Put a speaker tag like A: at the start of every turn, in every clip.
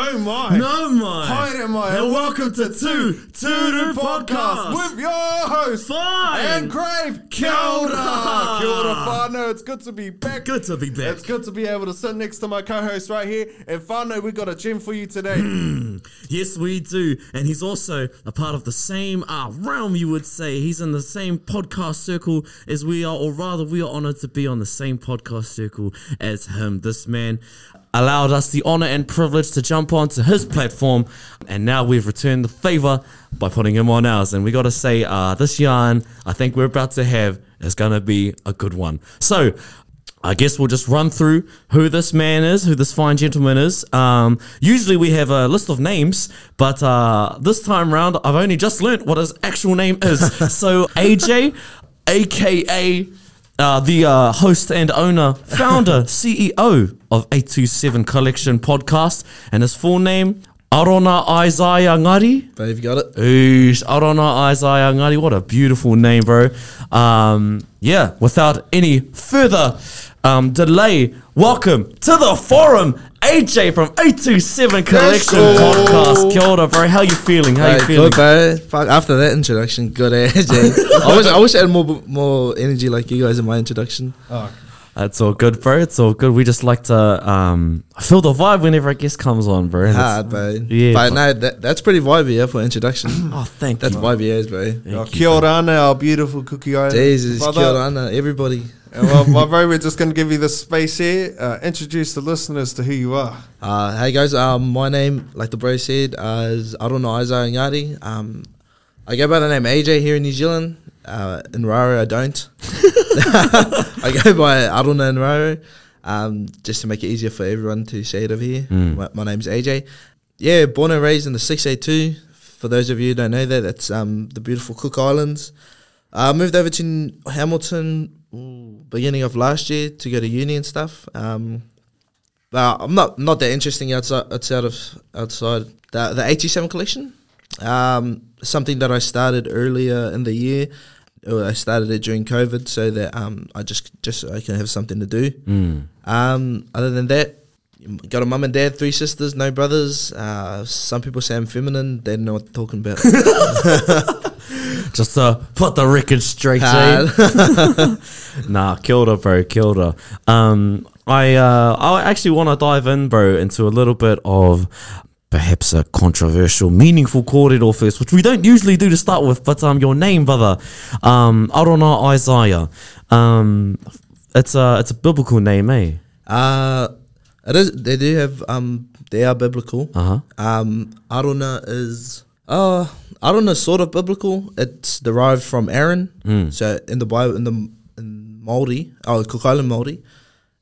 A: Oh my.
B: No my.
A: Hi there, my.
B: And welcome to Two Tudu Podcast.
A: with your host
B: Fine.
A: and Crave.
B: Kia ora.
A: ora. Kia ora, whānau. It's good to be back.
B: Good to be back.
A: It's good to be able to sit next to my co-host right here. And whānau, we got a gem for you today.
B: Yes, we do. And he's also a part of the same uh, realm, you would say. He's in the same podcast circle as we are, or rather, we are honored to be on the same podcast circle as him. This man allowed us the honor and privilege to jump onto his platform, and now we've returned the favor by putting him on ours. And we got to say, uh, this yarn I think we're about to have is going to be a good one. So, I guess we'll just run through who this man is, who this fine gentleman is. Um, usually we have a list of names, but uh, this time round I've only just learnt what his actual name is. so AJ, aka uh, the uh, host and owner, founder, CEO of 827 Collection Podcast, and his full name, Arona Isaiah Ngari.
C: You've got it.
B: Oosh, Arona Isaiah Ngari, what a beautiful name, bro. Um, yeah, without any further um, delay, welcome to the forum, AJ from 827 Collection. Podcast. Kia ora, bro. How you feeling? How you
C: Hey,
B: feeling?
C: good, bro. Fuck, after that introduction, good energy. I wish I wish I had more more energy like you guys in my introduction.
B: It's all good, bro. It's all good. We just like to um, feel the vibe whenever a guest comes on, bro. And it's-
C: Hard, bro.
B: Yeah,
C: but
B: but-
C: no, that, that's pretty vibey yeah, for introduction.
B: Oh, thank
C: that's
B: you.
C: vibey as, bro.
A: Oh, Kia ora, our beautiful cookie island.
C: Jesus,
A: Brother.
C: kia ora, everybody.
A: Well, my bro, we're just going to give you the space here. Uh, introduce the listeners to who you are.
C: Uh, hey guys, um, my name, like the bro said, uh, is Aruna Isaiah Ngari. Um, I go by the name AJ here in New Zealand. Uh, in Raro, I don't. I go by Aruna in Raro, um, just to make it easier for everyone to say it over here.
B: Mm.
C: My, my name's AJ. Yeah, born and raised in the 682. For those of you who don't know that, that's um, the beautiful Cook Islands. I moved over to Hamilton beginning of last year to go to uni and stuff. Um, but I'm not not that interesting outside outside of outside the the 87 collection. Um, something that I started earlier in the year. Uh, I started it during COVID, so that um, I just just so I can have something to do.
B: Mm.
C: Um, other than that, got a mum and dad, three sisters, no brothers. Uh, some people say I'm feminine. They don't know what they're talking about.
B: Just to put the record straight,
C: Uh?
B: Nah, killed her, bro, killed her. Um, I uh, I actually want to dive in, bro, into a little bit of perhaps a controversial, meaningful corridor first, which we don't usually do to start with. But um, your name, brother, um, Arona Isaiah. Um, it's a it's a biblical name, eh?
C: uh, it is. They do have. Um, they are biblical.
B: Uh huh.
C: Um, Aruna is uh Aruna is sort of biblical. It's derived from Aaron.
B: Mm.
C: So in the Bible, in the in Maori, oh Cook Island Maori,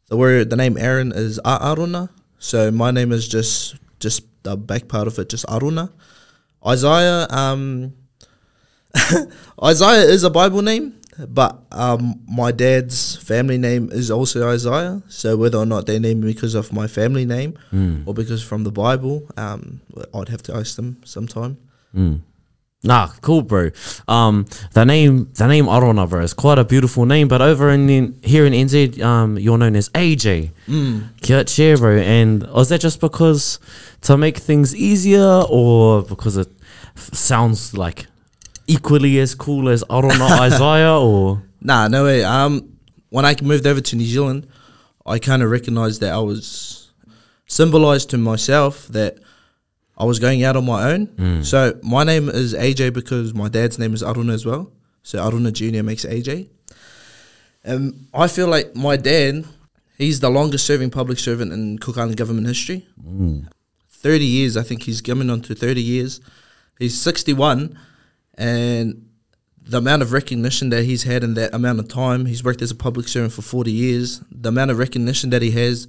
C: the word the name Aaron is A- Aruna. So my name is just just the back part of it, just Aruna. Isaiah, um, Isaiah is a Bible name, but um, my dad's family name is also Isaiah. So whether or not they name me because of my family name
B: Mm.
C: or because from the Bible, um, I'd have to ask them sometime.
B: Mm. Nah, cool, bro. Um, the name, the name Arona, bro, is quite a beautiful name. But over in here in NZ, um, you're known as AJ.
C: Mm.
B: Kia bro. And was that just because to make things easier, or because it f- sounds like equally as cool as Arona Isaiah, or
C: Nah, no way. Um, when I moved over to New Zealand, I kind of recognized that I was symbolized to myself that I was going out on my own.
B: Mm.
C: So my name is AJ because my dad's name is Aruna as well. So Aruna Junior makes AJ. And I feel like my dad, he's the longest serving public servant in Cook Island government history.
B: Mm.
C: 30 years, I think he's coming on to 30 years. He's 61, and the amount of recognition that he's had in that amount of time, he's worked as a public servant for 40 years. The amount of recognition that he has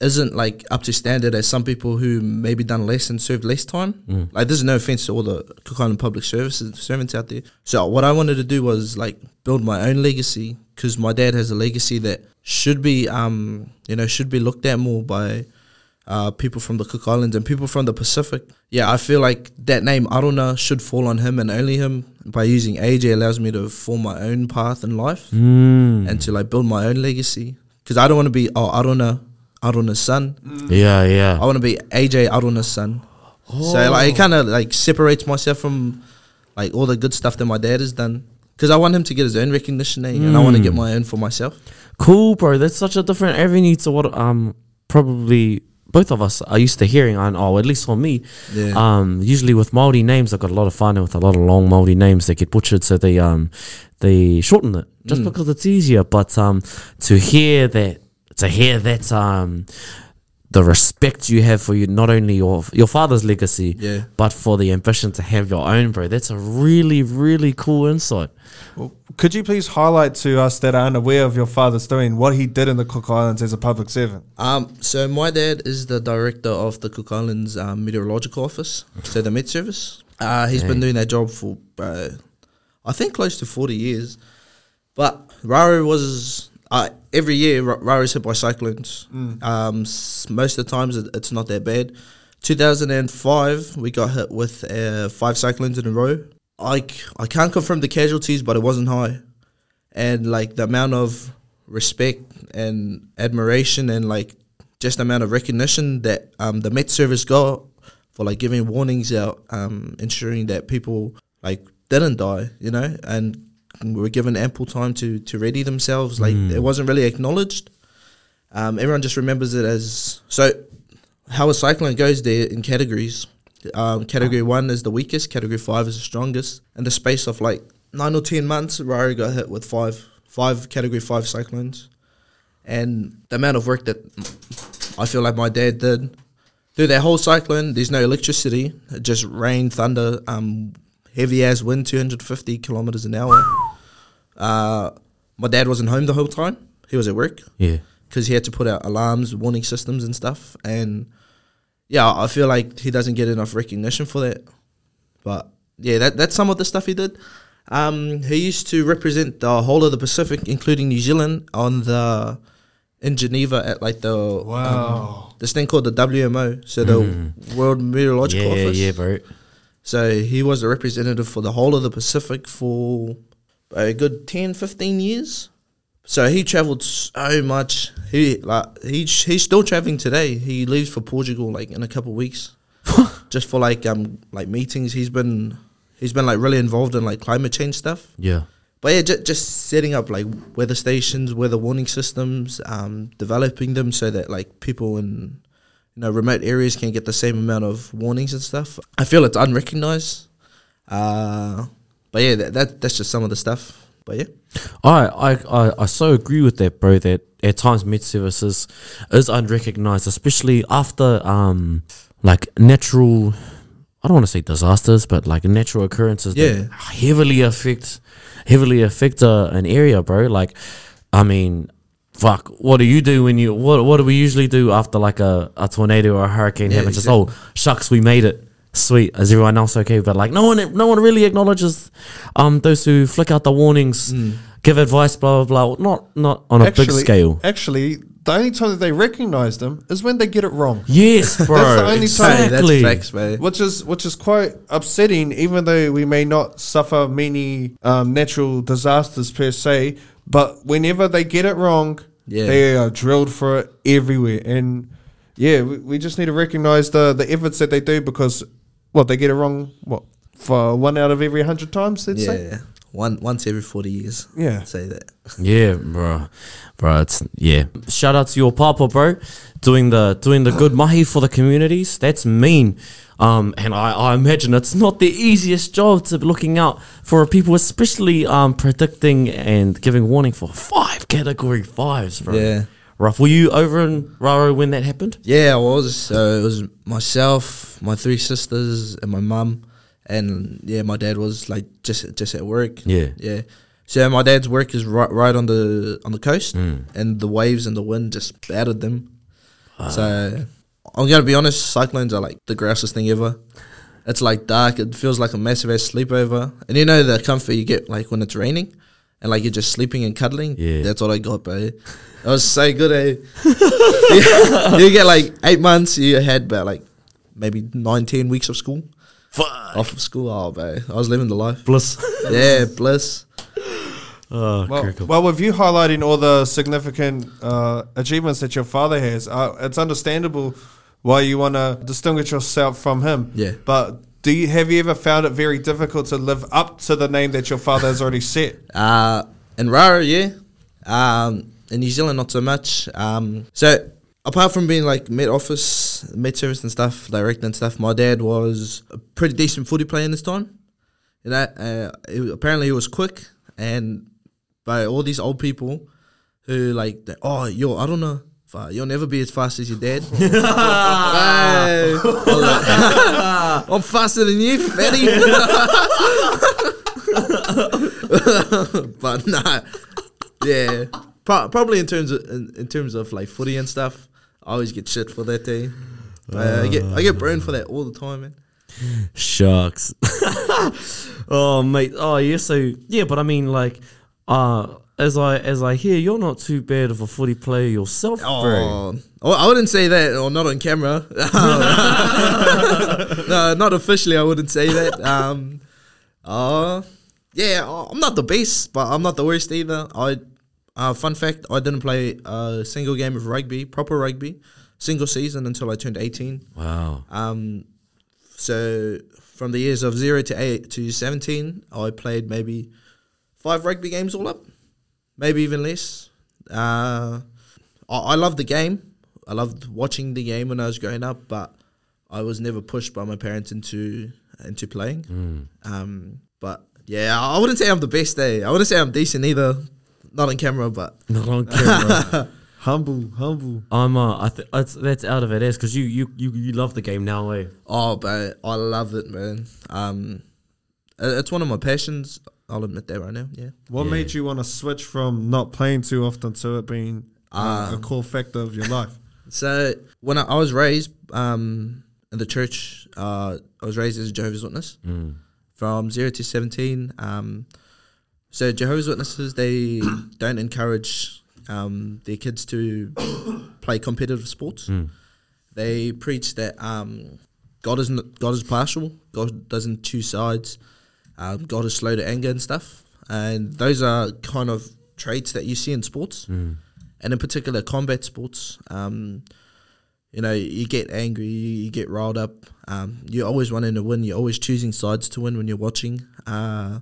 C: isn't like up to standard as some people who maybe done less and served less time.
B: Mm.
C: Like, there's no offense to all the Cook Island public services servants out there. So, what I wanted to do was like build my own legacy because my dad has a legacy that should be, um, you know, should be looked at more by uh, people from the Cook Islands and people from the Pacific. Yeah, I feel like that name Aruna should fall on him and only him. By using AJ allows me to form my own path in life
B: Mm.
C: and to like build my own legacy. Because I don't want to be oh Aruna, Arona's son.
B: Yeah, yeah.
C: I want to be AJ Arona's son. So like it kind of like separates myself from like all the good stuff that my dad has done because I want him to get his own recognition eh, and I want to get my own for myself.
B: Cool, bro. That's such a different avenue to what um probably both of us are used to hearing. And oh, at least for me,
C: Yeah.
B: um, usually with Maori names, I've got a lot of fun and with a lot of long Maori names that get butchered, so they um they shorten it just because it's easier. But um, to hear that, to hear that um. The respect you have for you, not only your your father's legacy,
C: Yeah.
B: but for the ambition to have your own, bro. That's a really, really cool insight.
A: Well, could you please highlight to us that are unaware of your father's doing what he did in the Cook Islands as a public servant?
C: Um, so my dad is the director of the Cook Islands um, Meteorological Office, so the Met Service. Uh, he's been doing that job for, uh, I think, close to forty years. But Raro was uh, every year Ra- Raro's hit by cyclones. Um, s- most of the times it, it's not that bad. 2005, we got hit with uh, five cyclones in a row. I, c- I can't confirm the casualties, but it wasn't high. And like the amount of respect and admiration and like just the amount of recognition that um, the Met Service got for like giving warnings out, um, ensuring that people like didn't die, you know, and were given ample time to to ready themselves. Like it wasn't really acknowledged. Um, everyone just remembers it as so. How a cyclone goes there in categories. Um, category one is the weakest. Category five is the strongest. In the space of like nine or ten months, Raro got hit with five five category five cyclones, and the amount of work that I feel like my dad did through that whole cyclone. There's no electricity. It just rain, thunder, um, heavy as wind, 250 kilometers an hour. Uh, my dad wasn't home the whole time. He was at work
B: Yeah.
C: because he had to put out alarms, warning systems, and stuff. And yeah, I feel like he doesn't get enough recognition for that. But yeah, that that's some of the stuff he did. Um, he used to represent the whole of the Pacific, including New Zealand, on the in Geneva at like the
A: Wow.
C: um, this thing called the WMO, so the World Meteorological
B: Yeah,
C: Office.
B: yeah, bro.
C: So he was the representative for the whole of the Pacific for a good 10, 15 years. So he traveled so much. He like he he's still traveling today. He leaves for Portugal like in a couple of weeks, just for like um like meetings. He's been he's been like really involved in like climate change stuff.
B: Yeah.
C: But yeah, just, just setting up like weather stations, weather warning systems, um, developing them so that like people in you know remote areas can get the same amount of warnings and stuff. I feel it's unrecognized. Uh, but yeah, that, that that's just some of the stuff. But yeah,
B: I, I, I, I so agree with that, bro. That at times Met Services is unrecognized, especially after um like natural. I don't want to say disasters, but like natural occurrences
C: Yeah.
B: that heavily affect heavily affect uh, an area, bro. Like, I mean, fuck. What do you do when you what What do we usually do after like a, a tornado or a hurricane
C: Yeah,
B: happens? Just oh shucks, we made it. Sweet. Is everyone else okay? But like, no one, no one really acknowledges um those who flick out the warnings, give advice, blah blah blah. Not not on a big scale.
A: Actually, the only time that they recognize them is when they get it wrong.
B: Yes, bro.
A: That's the only time-
B: exactly.
C: that's facts, man.
A: Which is which is quite upsetting, even though we may not suffer many um, natural disasters per se. But whenever they get it wrong,
C: Yeah.
A: they are drilled for it everywhere. And yeah, we, we just need to recognize the the efforts that they do because what they get it wrong, what for one out of every hundred times, let's
C: yeah,
A: say.
C: Yeah. One once every forty years.
A: Yeah.
C: say that.
B: Yeah, bro, bro. It's yeah. Shout out to your papa, bro, doing the doing the good mahi for the communities. That's mean. Um, and I, I imagine it's not the easiest job to be looking out for people, especially um predicting and giving warning for five category fives, bro.
C: Yeah.
B: Rough. Were you over in Raro when that happened?
C: Yeah, I was. So it was myself, my three sisters, and my mum, and yeah, my dad was like just just at work.
B: Yeah.
C: yeah. So my dad's work is right right on the on the coast, and the waves and the wind just battered them. So I'm gonna be honest, cyclones are like the grossest thing ever. It's like dark. It feels like a massive ass sleepover, and you know the comfort you get like when it's raining, and like you're just sleeping and cuddling.
B: Yeah.
C: that's what I got, bro. It was so good, eh? you, you get like eight months. You had about like maybe nine, ten weeks of school
B: Fuck.
C: off of school. Oh, bro, I was living the life.
B: Bliss.
C: Yeah, bliss.
B: Oh,
A: Well, well, with you highlighting all the significant uh, achievements that your father has, uh, it's understandable why you want to distinguish yourself from him.
C: Yeah.
A: But do you have you ever found it very difficult to live up to the name that your father has already set?
C: Uh, in Raro, yeah. Um, in New Zealand, not so much. Um, so apart from being like Met Office, Met Service and stuff, director and stuff, my dad was a pretty decent footy player in this time. You know, uh, it, apparently he was quick, and by all these old people who like, they- oh, yo, I don't know. You'll never be as fast as your dad. I'm I'm faster than you, fatty. but nah, yeah. Pro- probably in terms of in, in terms of like footy and stuff, I always get shit for that day. Uh, I get I get burned for that all the time, man.
B: Sharks. oh mate. Oh yeah. So yeah, but I mean like, uh, as I as I hear, you're not too bad of a footy player yourself, bro.
C: Oh, oh, I wouldn't say that, or not on camera. no, not officially. I wouldn't say that. Um, uh, yeah, I'm not the best, but I'm not the worst either. I, uh, fun fact, I didn't play a single game of rugby, proper rugby, single season until I turned 18.
B: Wow.
C: Um, so from the years of zero to eight to seventeen, I played maybe five rugby games all up, maybe even less. Uh, I, I loved the game. I loved watching the game when I was growing up, but I was never pushed by my parents into into playing. Um, but yeah, I wouldn't say I'm the best. Eh? I wouldn't say I'm decent either. Not on camera, but
B: Not on camera.
A: Humble, humble.
B: I'm. Uh, I th- that's that's out of it is because you, you you you love the game now, eh?
C: oh, but I love it, man. Um, it's one of my passions. I'll admit that right now. Yeah.
A: What
B: Yeah.
A: made you want to switch from not playing too often to it being uh, a
C: Um,
A: core factor of your life?
C: So when I, I was raised um, in the church, uh, I was raised as a Jehovah's Witness from zero to seventeen. Um, so Jehovah's Witnesses they don't encourage um, their kids to play competitive sports. They preach that um, God isn't God is partial. God doesn't choose sides. Um, God is slow to anger and stuff. And those are kind of traits that you see in sports, and in particular combat sports. Um, you know, you get angry, you, you get riled up. Um, you're always wanting to win. You're always choosing sides to win when you're watching. Uh,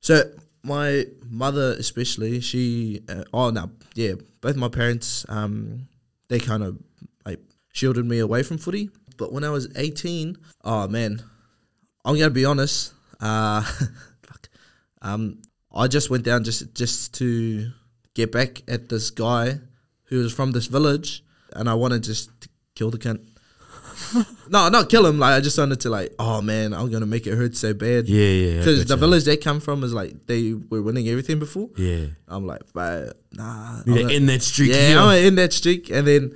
C: so my mother, especially, she, uh, oh no, yeah, both my parents, um, they kind of like shielded me away from footy. But when I was 18, oh man, I'm gonna be honest. Uh, fuck, um, I just went down just just to get back at this guy who was from this village, and I wanted just to kill the cunt. no, not kill him. Like I just wanted to like, oh man, I'm gonna make it hurt so bad.
B: Yeah, yeah.
C: Because the village they come from is like they were winning everything before.
B: Yeah.
C: I'm like, but nah.
B: Yeah,
C: gonna-
B: in that streak.
C: yeah. I'm in that streak. And then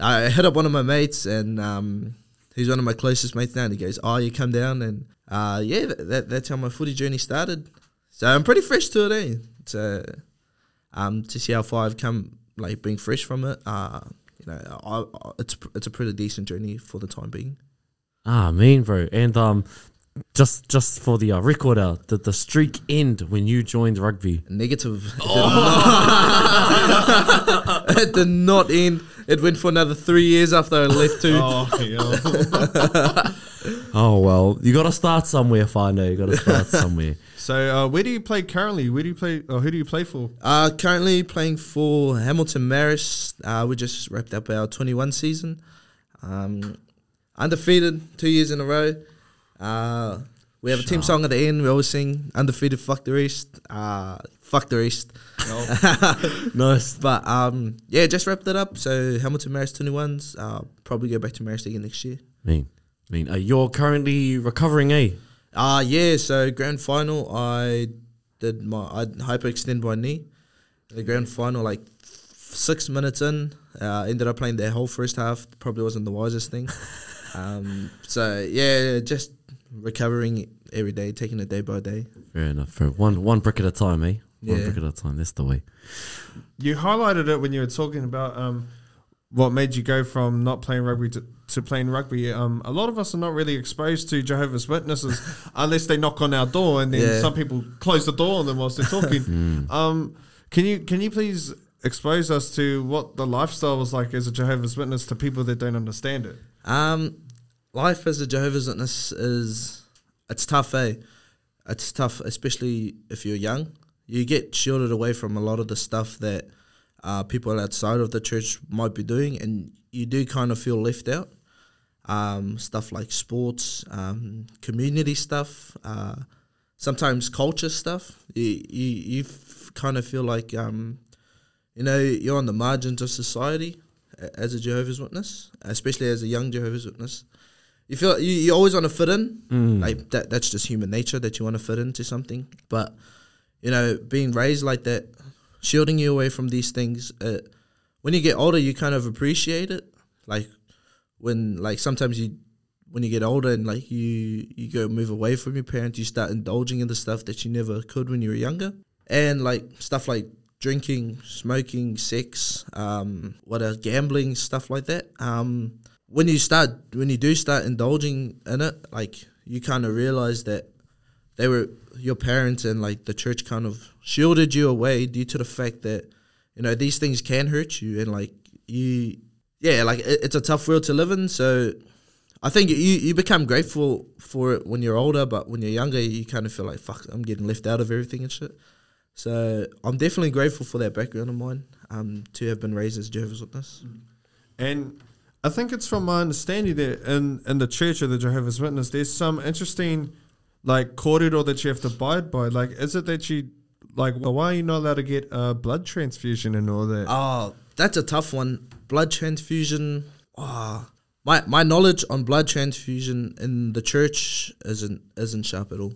C: I hit up one of my mates, and um, he's one of my closest mates now. And he goes, "Oh, you come down," and uh, yeah, that, that, that's how my footy journey started. So I'm pretty fresh to it, eh? So um, to see how far I've come, like being fresh from it, uh, you know, I, I, it's it's a pretty decent journey for the time being.
B: Ah, mean, bro. And um, just just for the uh, record out, did the streak end when you joined rugby?
C: Negative. It did not- it did not end. It went for another three years after I left too.
A: oh.
B: Oh well, you got to start somewhere, Fano. You got to start somewhere.
A: So, uh, where do you play currently? Where do you play? Or who do you play for?
C: Uh, currently playing for Hamilton Marist. Uh, we just wrapped up our 21 season. Um, undefeated two years in a row. Uh, we have a team song at the end. We always sing undefeated, fuck the rest. Uh, fuck the rest.
B: nice.
C: But um, yeah, just wrapped it up. So Hamilton Marist 21s. Uh, probably go back to Marist again next year.
B: Mean, mean. Uh, you're currently recovering, eh?
C: Uh yeah, so grand final I did my I hyperextend my knee. The grand final like six minutes in, uh, ended up playing the whole first half. Probably wasn't the wisest thing. um, so yeah, just recovering every day, taking it day by day.
B: Fair enough. Fair. One one brick at a time, eh? One
C: Yeah.
B: brick at a time. That's the way.
A: You highlighted it when you were talking about um, what made you go from not playing rugby to to playing rugby, um, a lot of us are not really exposed to Jehovah's Witnesses unless they knock on our door, and then
C: Yeah.
A: some people close the door on them whilst they're talking. um, can you can you please expose us to what the lifestyle was like as a Jehovah's Witness to people that don't understand it?
C: Um, life as a Jehovah's Witness is it's tough, eh? It's tough, especially if you're young. You get shielded away from a lot of the stuff that uh, people outside of the church might be doing, and you do kind of feel left out. Um, stuff like sports, um, community stuff, uh, sometimes culture stuff. You you, you kind of feel like um, you know you're on the margins of society as a Jehovah's Witness, especially as a young Jehovah's Witness. You feel you, you always want to fit in, like that. That's just human nature that you want to fit into something. But you know, being raised like that, shielding you away from these things. Uh, when you get older, you kind of appreciate it. Like when, like sometimes you, when you get older and like you you go move away from your parents, you start indulging in the stuff that you never could when you were younger, and like stuff like drinking, smoking, sex, um, what else, gambling, stuff like that. Um, when you start, when you do start indulging in it, like you kind of realize that they were your parents and like the church kind of shielded you away due to the fact that you know these things can hurt you and like you yeah like it, it's a tough world to live in. So i think you you become grateful for it when you're older but when you're younger you kind of feel like fuck i'm getting left out of everything and shit. So i'm definitely grateful for that background of mine um to have been raised as jehovah's witness.
A: And I think it's from my understanding that in, in the Church of the Jehovah's Witness, there's some interesting like corridor that you have to abide by. Like, is it that you like why are you not allowed to get a blood transfusion and all that?
C: Oh, that's a tough one. Blood transfusion. Oh, my my knowledge on blood transfusion in the church isn't isn't sharp at all.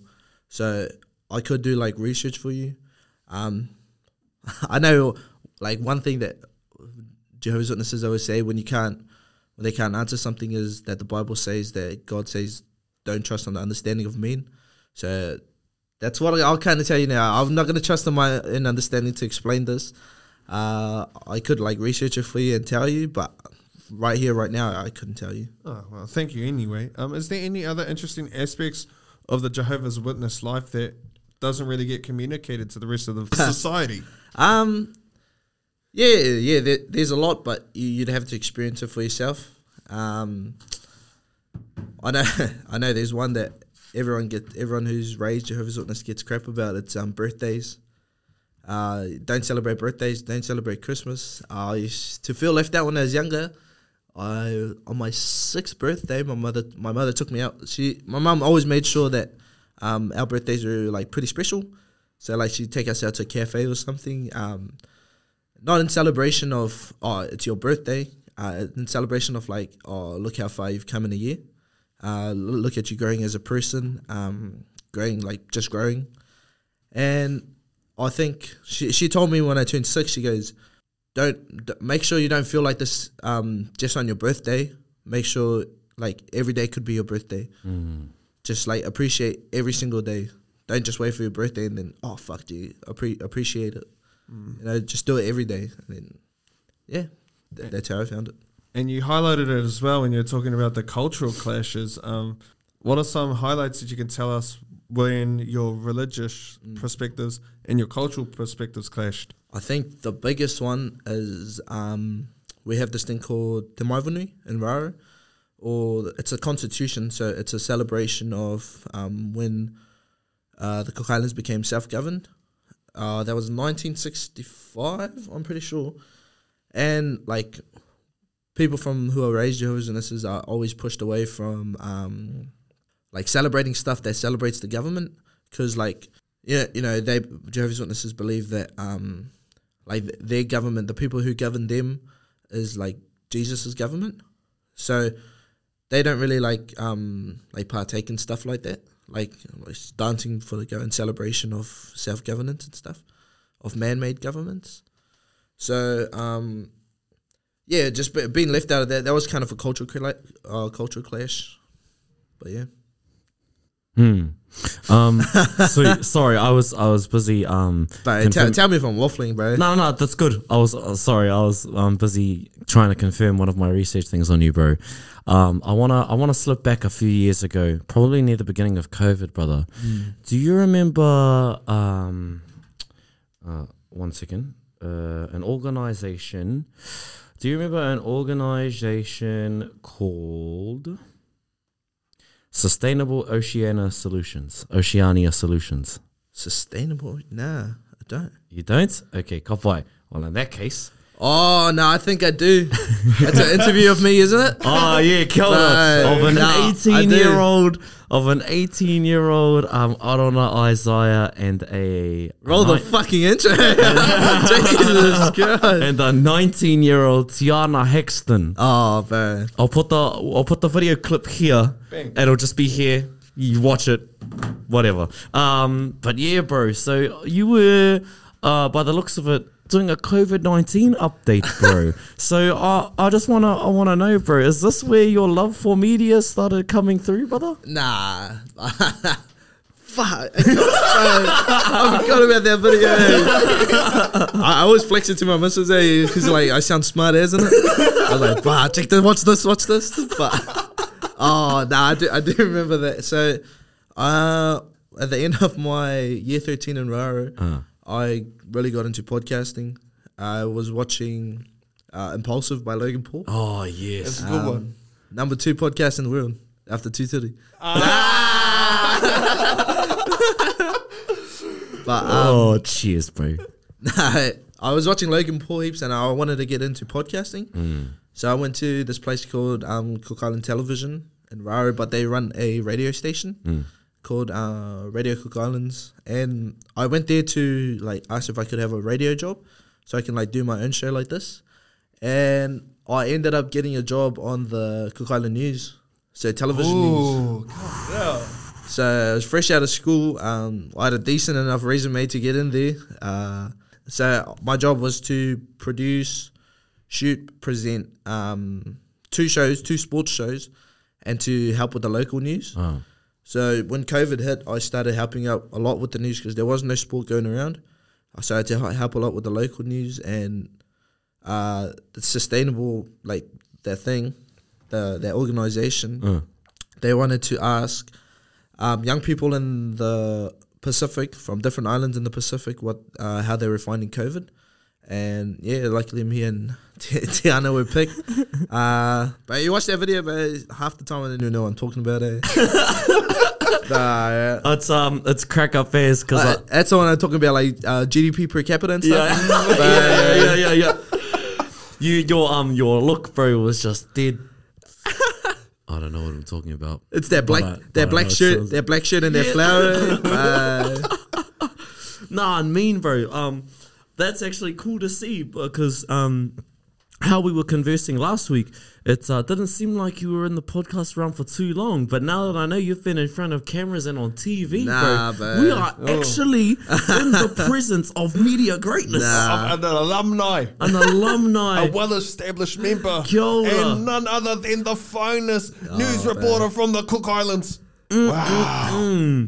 C: So I could do like research for you. Um, I know like one thing that Jehovah's Witnesses always say when you can't when they can't answer something is that the Bible says that God says don't trust on the understanding of men. So that's what I'll kind of tell you now. I'm not going to trust on my in understanding to explain this. Uh, I could like research it for you and tell you, but right here, right now, I couldn't tell you.
A: Oh, well, thank you anyway. Um, is there any other interesting aspects of the Jehovah's Witness life that doesn't really get communicated to the rest of the society?
C: Um, yeah, yeah. There, there's a lot, but you, you'd have to experience it for yourself. Um, I know, I know. There's one that everyone get, everyone who's raised Jehovah's Witness gets crap about. It's um birthdays. Uh, don't celebrate birthdays. Don't celebrate Christmas. I used to feel left out when I was younger. I on my sixth birthday, my mother my mother took me out. She my mom always made sure that um, our birthdays were like pretty special. So like she'd take us out to a cafe or something. Um, not in celebration of oh it's your birthday. Uh, in celebration of like oh look how far you've come in a year. Uh, look at you growing as a person. Um, growing like just growing, and I think she she told me when I turned six. She goes, don't d- make sure you don't feel like this um, just on your birthday. Make sure like every day could be your birthday. Just like appreciate every single day. Don't just wait for your birthday and then oh fuck, dude, appre- appreciate it. You know, just do it every day. And then yeah, th- that's how I found it.
A: And you highlighted it as well when you were talking about the cultural clashes. Um, what are some highlights that you can tell us when your religious perspectives and your cultural perspectives clashed?
C: I think the biggest one is um, we have this thing called Te Maeva Nui in Raro, or it's a constitution, so it's a celebration of um, when uh, the Cook Islands became self-governed. Uh, that was 1965, I'm pretty sure. And like people from who are raised Jehovah's Witnesses are always pushed away from um, like celebrating stuff that celebrates the government. Because like yeah you know they Jehovah's Witnesses believe that um, like their government the people who govern them is like Jesus's government. So they don't really like um, like partake in stuff like that. Like, like dancing for the go in celebration of self governance and stuff of man made governments. So um, yeah, just be, being left out of that, that was kind of a cultural uh, cultural clash. But yeah,
B: Hmm. Um, so, sorry, I was I was busy. Um,
C: But
B: confirm-
C: tell, me if I'm waffling, bro.
B: no, no, that's good. I was uh, sorry. I was um, busy trying to confirm one of my research things on you, bro. Um, I wanna I wanna slip back a few years ago, probably near the beginning of COVID, brother. Do you remember? Um, uh, one second. Uh, an organization. Do you remember an organization called Sustainable Oceania Solutions? Oceania Solutions.
C: Sustainable? Nah, I don't.
B: You don't? Okay, kapai. Well, in that case.
C: Oh no, I think I do. That's an interview of me, isn't it?
B: Oh yeah, Kelda
C: No,
B: of an
C: no,
B: eighteen-year-old of an eighteen-year-old um Arona Isaiah and a
C: Roll the fucking intro. Jesus Christ.
B: and a nineteen-year-old Tiana Hexton.
C: Oh, man,
B: I'll put the I'll put the video clip here.
A: Bang.
B: It'll just be here. You watch it, whatever. Um, but yeah, bro. So you were, uh, by the looks of it, doing a COVID nineteen update, bro. so I I just wanna I wanna know, bro. Is this where your love for media started coming through, brother?
C: Nah. Fuck. I forgot about that video. I, I always flex it to my missus hey, because like I sound smart, isn't it? I was like, bah, check this, watch this, watch this. But oh nah, I do, I do remember that. So, uh, at the end of my year thirteen in Raro,
B: Uh.
C: I really got into podcasting. I was watching uh, Impulsive by Logan Paul.
B: Oh yes.
A: It's a good one.
C: Um, Number two podcast in the world after two thirty. but um,
B: oh cheers, bro.
C: I was watching Logan Paul heaps, and I wanted to get into podcasting. So I went to this place called um, Cook Island Television in Raro, but they run a radio station called uh, Radio Cook Islands, and I went there to like ask if I could have a radio job, so I can like do my own show like this, and I ended up getting a job on the Cook Island News, so television news.
A: Ooh,
C: So I was fresh out of school. Um, I had a decent enough resume to get in there. Uh, so my job was to produce, shoot, present um, two shows, two sports shows, and to help with the local news.
B: Oh.
C: So when COVID hit, I started helping out a lot with the news because there was no sport going around. I started to help a lot with the local news and uh, the sustainable, like their thing, the that organization.
B: Uh.
C: They wanted to ask um, young people in the Pacific from different islands in the Pacific what uh, how they were finding COVID. And yeah, luckily me and Ti- Tiana were picked. uh, but you watch that video, but half the time I didn't even know what I'm talking about. Eh? nah, yeah.
B: It's um it's crack up face because
C: Uh, that's the one I'm talking about, like uh, GDP per capita and stuff.
B: yeah, yeah, yeah, yeah. You your um your look, bro, was just dead. I don't know what I'm talking about.
C: It's that black,
B: But I- but
C: that black shirt, that black shirt and that flower. Uh,
B: Nah, I mean, bro. Um, that's actually cool to see because um, how we were conversing last week, it uh, didn't seem like you were in the podcast realm for too long. But now that I know you've been in front of cameras and on TV,
C: Nah,
B: bro,
C: bro.
B: we are actually in the presence of media greatness.
C: Nah.
A: I'm an alumni.
B: An alumni.
A: A well-established member,
B: Kia ora.
A: and none other than the finest news reporter from the Cook Islands. Wow!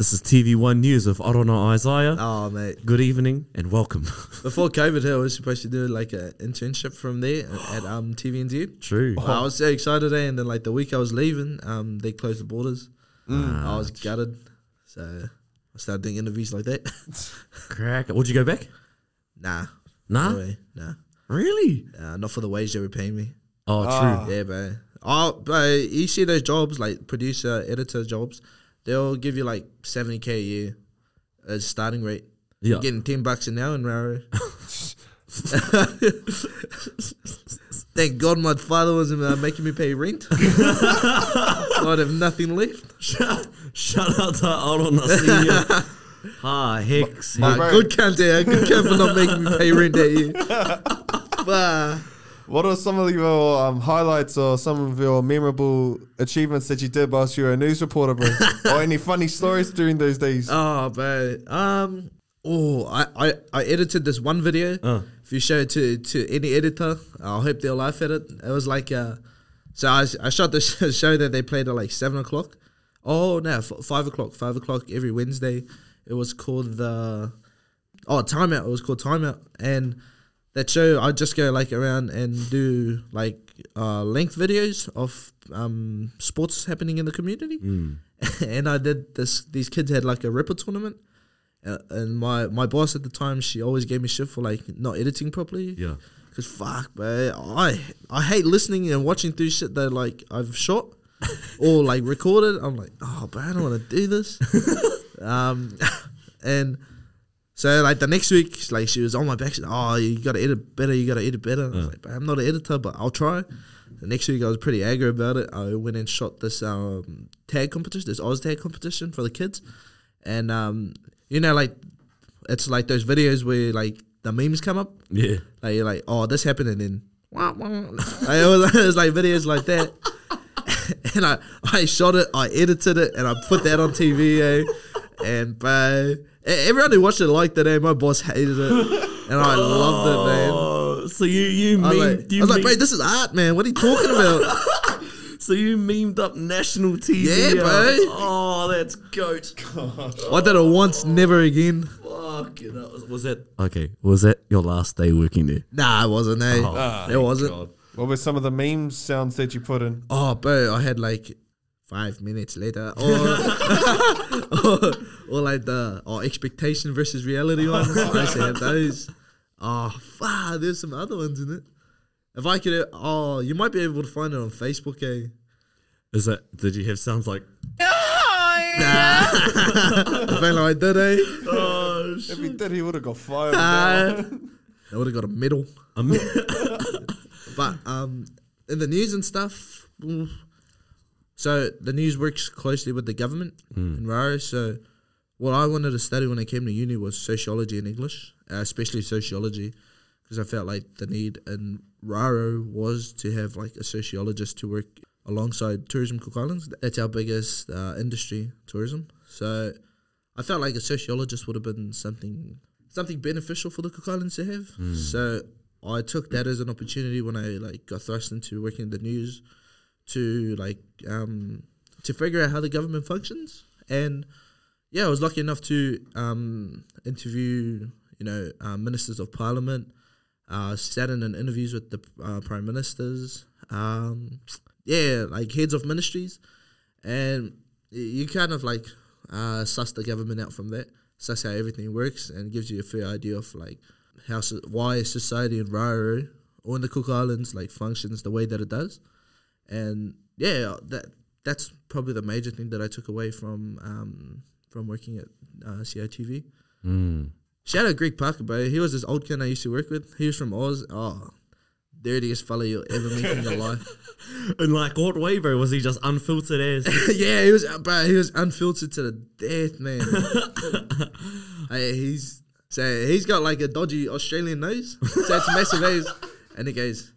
B: This is TV1 News with Arona Isaiah.
C: oh, mate.
B: Good evening and welcome.
C: Before COVID hit, I was supposed to do like an internship from there at um, TVNZ.
B: True.
C: I was so excited, eh? and then like the week I was leaving, um, they closed the borders. I was gutted, so I started doing interviews like that.
B: Crack. Would you go back?
C: nah,
B: Nah.
C: no way, nah,
B: Really?
C: uh, not for the wage they were paying me.
B: Oh, true.
C: Yeah, bro. Oh, but you see those jobs like producer, editor jobs, they'll give you like seventy k a year as starting rate.
B: Yeah.
C: You're getting ten bucks an hour in Raro. Thank God my father wasn't uh, making me pay rent. I'd have nothing left.
B: Shout, shout out to Arona Senior. ah, Hex.
C: Uh,
A: bro.
C: good cunt there. Good cunt for not making me pay rent that year. But,
A: What are some of your um, highlights or some of your memorable achievements that you did whilst you were a news reporter, bro? or any funny stories during those days?
C: oh, bro. Um, oh, I, I, I edited this one video.
B: Uh.
C: If you show it to, to any editor, I hope they'll laugh at it. It was like, uh, so I, I shot the show that they played at like seven o'clock. Oh no, f- five o'clock. Five o'clock every Wednesday. It was called the oh timeout. It was called timeout, and that show I just go like around and do like uh, length videos of um, sports happening in the community.
B: Mm.
C: and I did this. These kids had like a ripper tournament, uh, and my my boss at the time she always gave me shit for like not editing properly.
B: Yeah.
C: Cause fuck, bro, I I hate listening and watching through shit that like I've shot or like recorded. I'm like, oh, bro, I don't want to do this. um, and so like the next week, like she was on my back. She's like, oh, you gotta edit better. You gotta edit better. I was like, I'm not an editor, but I'll try. The next week, I was pretty aggro about it. I went and shot this um, tag competition, this Oz tag competition for the kids, and um, you know, like it's like those videos where like the memes come up.
B: Yeah.
C: Like you're like, oh, this happened, and then wah, wah. Like, it, was, it was like videos like that. and I, I shot it, I edited it, and I put that on TV. Eh? And bro, everyone who watched it liked it. Eh? My boss hated it, and I loved it, man.
B: Oh, so you you
C: I was like,
B: you
C: I was like,
B: meme-
C: bro, this is art, man. What are you talking about?
B: so you memed up national TV.
C: Yeah, bro.
B: Oh, that's goat.
C: I did it once, never again.
B: Fuck it. up. Was that okay? Was that your last day working there?
C: Nah, it wasn't. Eh?
B: Oh,
C: it wasn't.
B: God.
A: What were some of the meme sounds that you put in?
C: Oh, bro, I had like five minutes later, or or, or like the or expectation versus reality ones. I used to have those. Oh, fuck, there's some other ones in it. If I could, oh, you might be able to find it on Facebook, eh?
B: Is that? Did you have sounds like?
C: I feel like I did, eh?
B: Oh
A: If he did, he would have got fired.
C: Uh, I would have got a medal.
B: I mean,
C: But um, in the news and stuff, so the news works closely with the government in Raro. So what I wanted to study when I came to uni was sociology and English, uh, especially sociology, because I felt like the need in Raro was to have like a sociologist to work alongside Tourism Cook Islands. That's our biggest uh, industry, tourism. So I felt like a sociologist would have been something something beneficial for the Cook Islands to have. So I took that as an opportunity when I like got thrust into working in the news to like um to figure out how the government functions. And yeah I was lucky enough to um interview you know uh, ministers of parliament. Uh sat in in interviews with the uh, prime ministers. Um yeah like heads of ministries. And you kind of like uh suss the government out from that. Suss how everything works and gives you a fair idea of like how why society in Raro or in the Cook Islands like functions the way that it does, and yeah, that that's probably the major thing that I took away from um, from working at uh, CITV.
B: mm.
C: Shout out Greg Parker, bro. He was this old kid I used to work with. He was from Oz. Oh, dirtiest fella you'll ever meet in your life.
B: and like what way, bro? Was he just unfiltered as?
C: yeah, he was, bro. He was unfiltered to the death, man. hey, he's so he's got like a dodgy Australian nose, so it's massive nose, and he goes,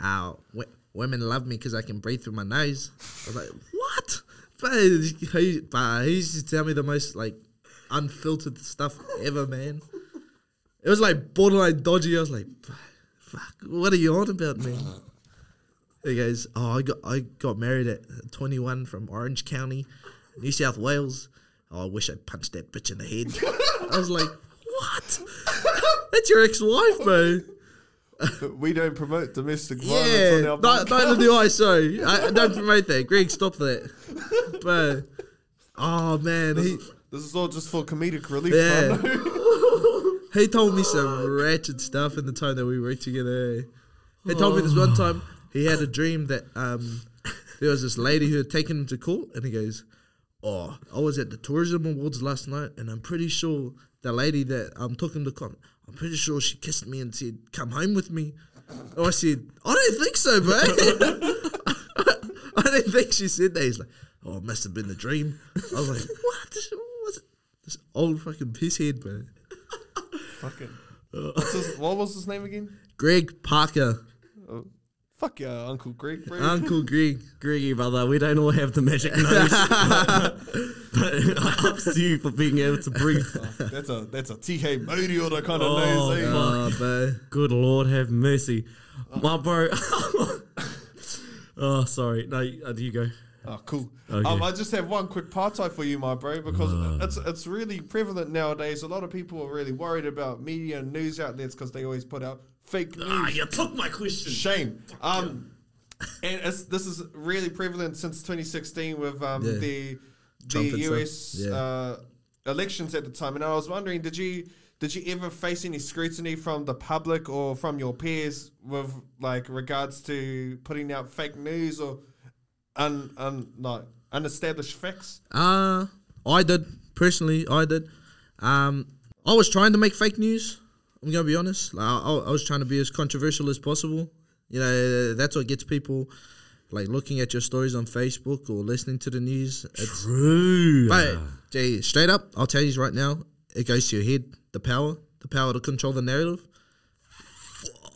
C: "Oh, w- women love me because I can breathe through my nose." I was like, "What?" But he, but he used to tell me the most like unfiltered stuff ever, man. It was like borderline dodgy. I was like, "Fuck, what are you on about, man?" He goes, "Oh, I got I got married at 21 from Orange County, New South Wales. Oh, I wish I punched that bitch in the head." I was like, "What? That's your ex-wife, bro."
A: But we don't promote domestic violence on our
C: neither do I. Sorry, I, don't promote that. Greg, stop that, bro. Oh man, he
A: This is all just for comedic relief.
C: Yeah. he told me some ratchet stuff in the time that we worked together. eh? He told me this one time he had a dream that um, there was this lady who had taken him to court, and he goes, "Oh, I was at the tourism awards last night, and I'm pretty sure the lady that um took him to court, I'm pretty sure she kissed me and said, "Come home with me." Oh, I said, "I don't think so, bro." I don't think she said that. He's like, "Oh, it must have been a dream." I was like, "What? This, was it? This old fucking pisshead, bro."
A: Fucking. His, what was his name again?
C: Greg Parker, oh.
A: Fuck yeah, Uncle Greg, bro.
C: Uncle Greg.
B: Greggy, brother, we don't all have the magic nose. but ups to you for being able to breathe.
A: that's a that's a TK Modiota kind of
B: Oh,
A: nose. eh?
C: Oh, bro.
B: Good Lord, have mercy. My bro. oh, sorry. No, uh, you go.
A: Oh, cool.
B: Okay.
A: Um, I just have one quick partai for you, my bro, because
B: Uh.
A: it's it's really prevalent nowadays. A lot of people are really worried about media and news outlets because they always put out fake news.
B: Ah, you took my question.
A: Shame. Um, and it's, this is really prevalent since 2016 with um,
C: Yeah.
A: the
C: Trump
A: the
C: and.
A: US
C: Yeah.
A: uh, elections at the time. And I was wondering, did you did you ever face any scrutiny from the public or from your peers with like regards to putting out fake news or un, un like unestablished facts?
C: Uh, I did personally. I did. Um, I was trying to make fake news. I'm gonna be honest. Like, I, I was trying to be as controversial as possible. You know, that's what gets people like looking at your stories on Facebook or listening to the news. It's,
B: True.
C: but Jay, straight up, I'll tell you right now, it goes to your head. The power, the power to control the narrative.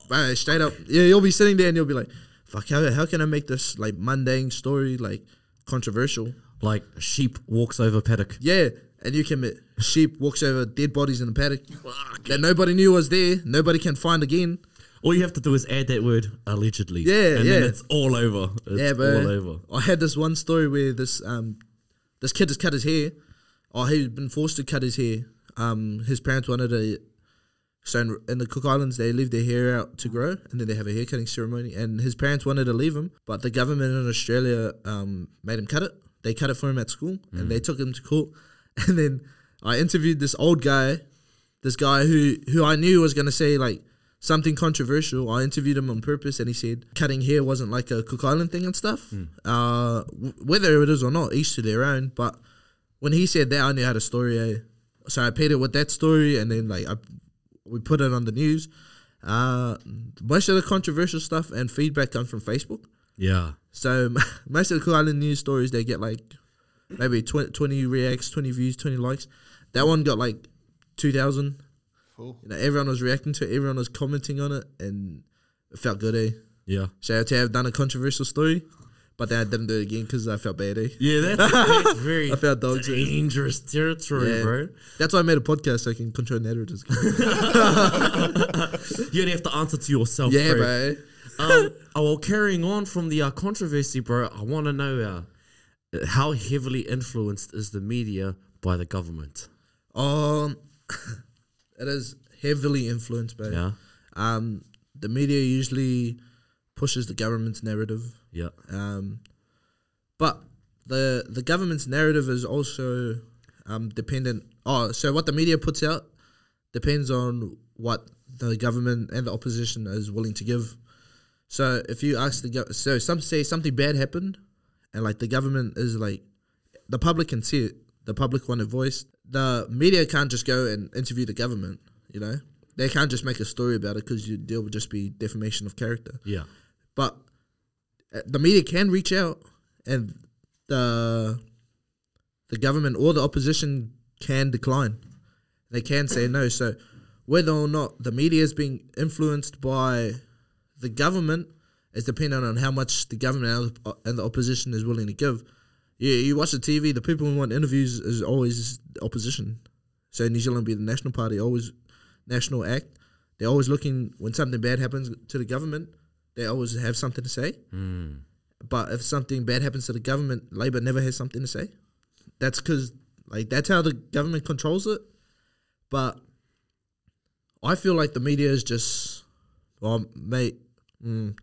C: But straight up, yeah, you'll be sitting there and you'll be like, "Fuck, how, how can I make this like mundane story like controversial?"
B: Like sheep walks over paddock.
C: Yeah, and you can admit, sheep walks over dead bodies in the paddock that nobody knew was there. Nobody can find again.
B: All you have to do is add that word allegedly.
C: Yeah,
B: and then
C: yeah.
B: it's all over. It's
C: yeah, but
B: all over.
C: I had this one story where this um this kid has cut his hair. Oh, he'd been forced to cut his hair. Um, his parents wanted to. So in, in the Cook Islands, they leave their hair out to grow, and then they have a hair cutting ceremony. And his parents wanted to leave him, but the government in Australia um, made him cut it. They cut it for him at school, and they took him to court. And then I interviewed this old guy, this guy who who I knew was gonna say like something controversial. I interviewed him on purpose, and he said cutting hair wasn't like a Cook Island thing and stuff. Uh, w- whether it is or not, each to their own. But when he said that, I knew I had a story. Eh? So I paid it with that story, and then like I, we put it on the news. Uh, most of the controversial stuff and feedback comes from Facebook.
B: Yeah.
C: So most of the Cook Island news stories they get like maybe 20, 20 reacts, twenty views, twenty likes. That one got like two thousand.
A: Cool.
C: You know, everyone was reacting to it, everyone was commenting on it, and it felt good. Eh?
B: Yeah.
C: Shout out to have done a controversial story, but then I didn't do it again because I felt bad. Eh?
B: Yeah, that's, that's very
C: I felt dogs. eh?
B: dangerous territory,
C: Yeah.
B: bro.
C: That's why I made a podcast so I can control narratives.
B: You only have to answer to yourself,
C: yeah,
B: bro.
C: bro.
B: um, oh, well, carrying on from the uh, controversy, bro, I want to know uh, how heavily influenced is the media by the government?
C: Um, it is heavily influenced by.
B: Yeah,
C: Um, the media usually pushes the government's narrative.
B: yeah,
C: Um, but the the government's narrative is also um, dependent. Oh, so what the media puts out depends on what the government and the opposition is willing to give. So if you ask the gov- so some say something bad happened, and like the government is like, the public can see it. The public want a voice. The media can't just go and interview the government. You know, they can't just make a story about it because there would just be defamation of character
B: yeah,
C: but uh, the media can reach out and the the government or the opposition can decline they can say no so whether or not the media is being influenced by the government is dependent on how much the government and the- opposition is willing to give yeah you watch the tv the people who want interviews is always opposition so new zealand be the national party always national act they're always looking when something bad happens to the government they always have something to say. But if something bad happens to the government, Labour never has something to say. That's because like that's how the government controls it. But I feel like the media is just, well, mate, mm,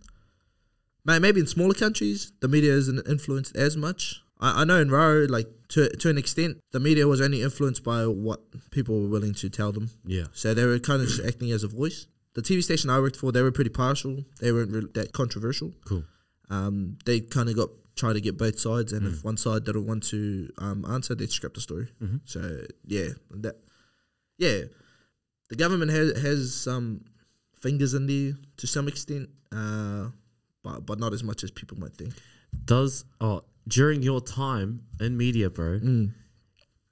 C: maybe in smaller countries the media isn't influenced as much. I, I know in Raro, like to to an extent, the media was only influenced by what people were willing to tell them.
B: yeah,
C: So they were kind of just acting as a voice. The TV station I worked for, they were pretty partial. They weren't really that controversial.
B: cool.
C: Um, they kind of got try to get both sides, and if one side didn't want to um, answer, they'd scrap the story. So yeah, that yeah, the government has has some fingers in there to some extent, uh, but but not as much as people might think.
B: Does oh during your time in media, bro,
C: Mm.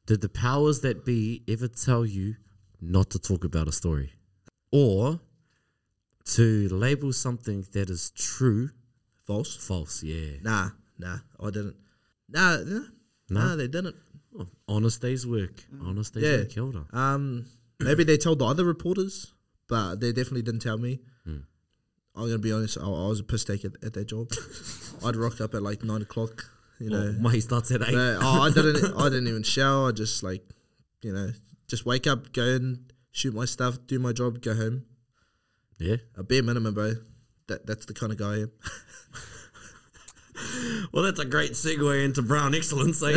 B: did the powers that be ever tell you not to talk about a story, or to label something that is true
C: False?
B: false? Yeah,
C: Nah, nah, I didn't. Nah, nah, nah they didn't.
B: Oh, honest day's work. Honest day's
C: Yeah.
B: work. Kia ora.
C: Um, maybe they told the other reporters, but they definitely didn't tell me. I'm gonna be honest. I, I was a piss take at, at that job. I'd rock up at like nine o'clock You know,
B: Well, he starts at eight.
C: But, oh, I didn't. I didn't even shower. I just like, you know, just wake up, go and shoot my stuff, do my job, go home.
B: yeah.
C: A bare minimum, bro. That that's the kind of guy I am.
B: Well, that's a great segue into Brown excellence. Eh?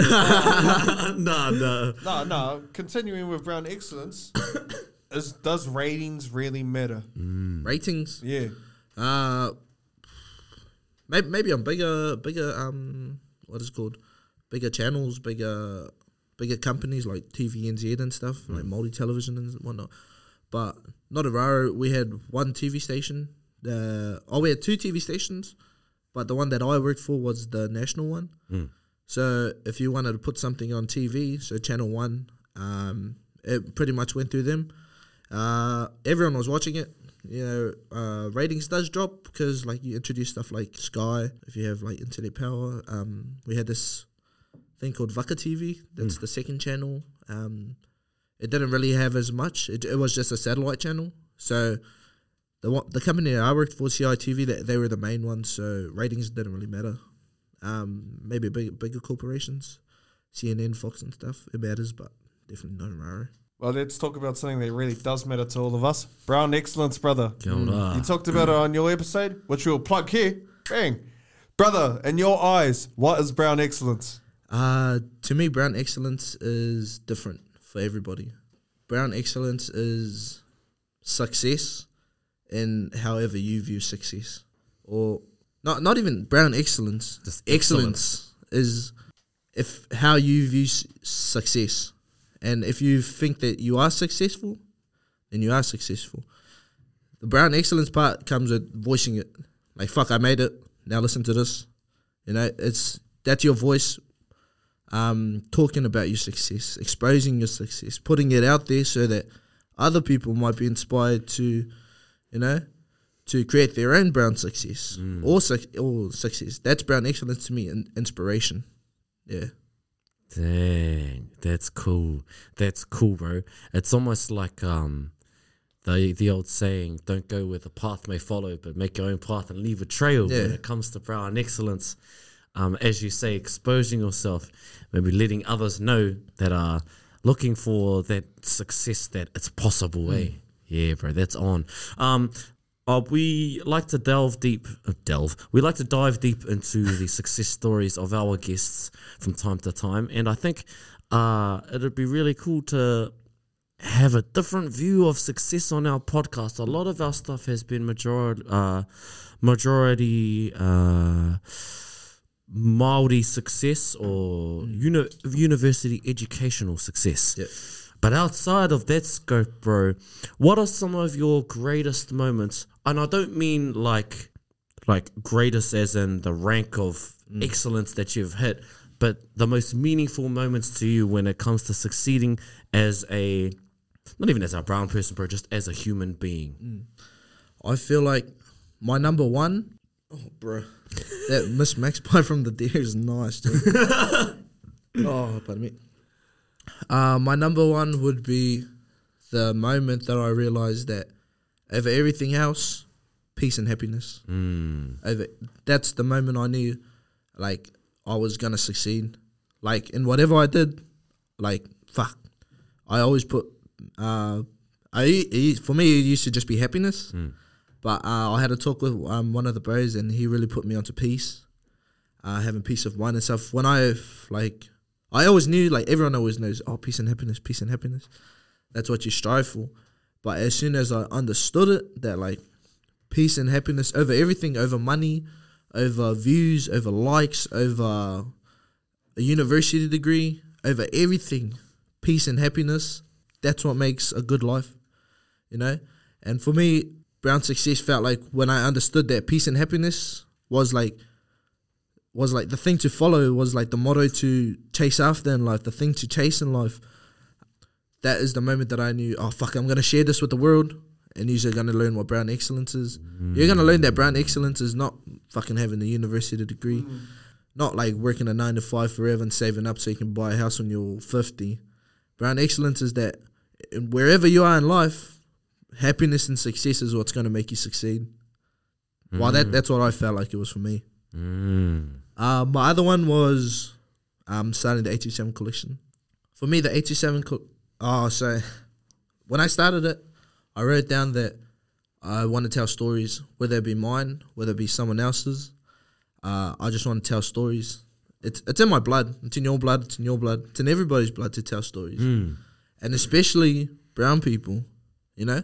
B: no, no.
A: No, no. Continuing with Brown excellence, is does ratings really matter?
C: Ratings.
A: Yeah.
C: Uh, maybe maybe on bigger bigger um what is it called bigger channels, bigger bigger companies like TVNZ and stuff like multi television and whatnot. But not a Raro. We had one TV station. Uh, oh, we had two TV stations, but the one that I worked for was the national one. So if you wanted to put something on TV, so Channel One, um, it pretty much went through them. Uh, everyone was watching it. You know, uh, ratings does drop because like you introduce stuff like Sky. If you have like internet power, um, we had this thing called Vaka TV. That's the second channel. Um, it didn't really have as much. It, it was just a satellite channel. So the one, the company that I worked for, CITV, they, they were the main ones. So ratings didn't really matter. Um, maybe big, bigger corporations, CNN, Fox, and stuff. It matters, but definitely not Raro.
A: Well, let's talk about something that really does matter to all of us. Brown excellence, brother.
B: Kia ora.
A: You talked about it on your episode, which we'll plug here. Bang. Brother, in your eyes, what is brown excellence?
C: Uh, to me, brown excellence is different for everybody. Brown excellence is success in however you view success, or not. Not even brown excellence.
B: Just
C: excellence is if how you view success, and if you think that you are successful, then you are successful. The brown excellence part comes with voicing it. Like fuck, I made it. Now listen to this. You know, it's that's your voice um, talking about your success, exposing your success, putting it out there so that other people might be inspired to, you know, to create their own brown success or, suc- or success. That's brown excellence to me, and inspiration. Yeah.
B: Dang, that's cool. That's cool, bro. It's almost like um the the old saying, "Don't go where the path may follow, but make your own path and leave a trail."
C: Yeah.
B: When it comes to brown excellence, um, as you say, exposing yourself, maybe letting others know that are looking for that success that it's possible. Eh? Yeah, bro, that's on. Um, uh, we like to delve deep, uh, delve. We like to dive deep into the success stories of our guests from time to time, and I think uh, it'd be really cool to have a different view of success on our podcast. A lot of our stuff has been majority, uh, majority uh, Maori success or uni- university educational success.
C: Yep.
B: But outside of that scope, bro, what are some of your greatest moments? And I don't mean like like greatest as in the rank of excellence that you've hit, but the most meaningful moments to you when it comes to succeeding as a not even as a brown person, bro, just as a human being.
C: I feel like my number one, oh, bro, that Miss Max pie from the deer is nice. Oh, pardon me. Uh, my number one would be the moment that I realized that over everything else, peace and happiness.
B: Mm.
C: Over that's the moment I knew, like I was gonna succeed. Like in whatever I did, like fuck, I always put. Uh, I for me it used to just be happiness. But uh, I had a talk with um, one of the bros, and he really put me onto peace, uh, having peace of mind and stuff. When I like, I always knew, like everyone always knows, oh, peace and happiness, peace and happiness. That's what you strive for. But as soon as I understood it, that like peace and happiness over everything, over money, over views, over likes, over a university degree, over everything, peace and happiness. That's what makes a good life, you know. And for me, brown success felt like when I understood that peace and happiness was like was like the thing to follow was like the motto to chase after in life, the thing to chase in life. That is the moment that I knew, oh fuck, I'm gonna share this with the world, and you're gonna learn what brown excellence is. You're gonna learn that brown excellence is not fucking having a university degree, not like working a nine to five forever and saving up so you can buy a house when you're fifty. Brown excellence is that wherever you are in life, happiness and success is what's gonna make you succeed. Well, that that's what I felt like it was for me.
B: Mm.
C: Uh, my other one was um, starting the 87 collection. For me, the 87 co- oh, so when I started it, I wrote down that I want to tell stories, whether it be mine, whether it be someone else's. Uh, I just want to tell stories. It's it's in my blood. It's in your blood. It's in your blood. It's in everybody's blood to tell stories,
B: Mm.
C: and especially brown people. You know,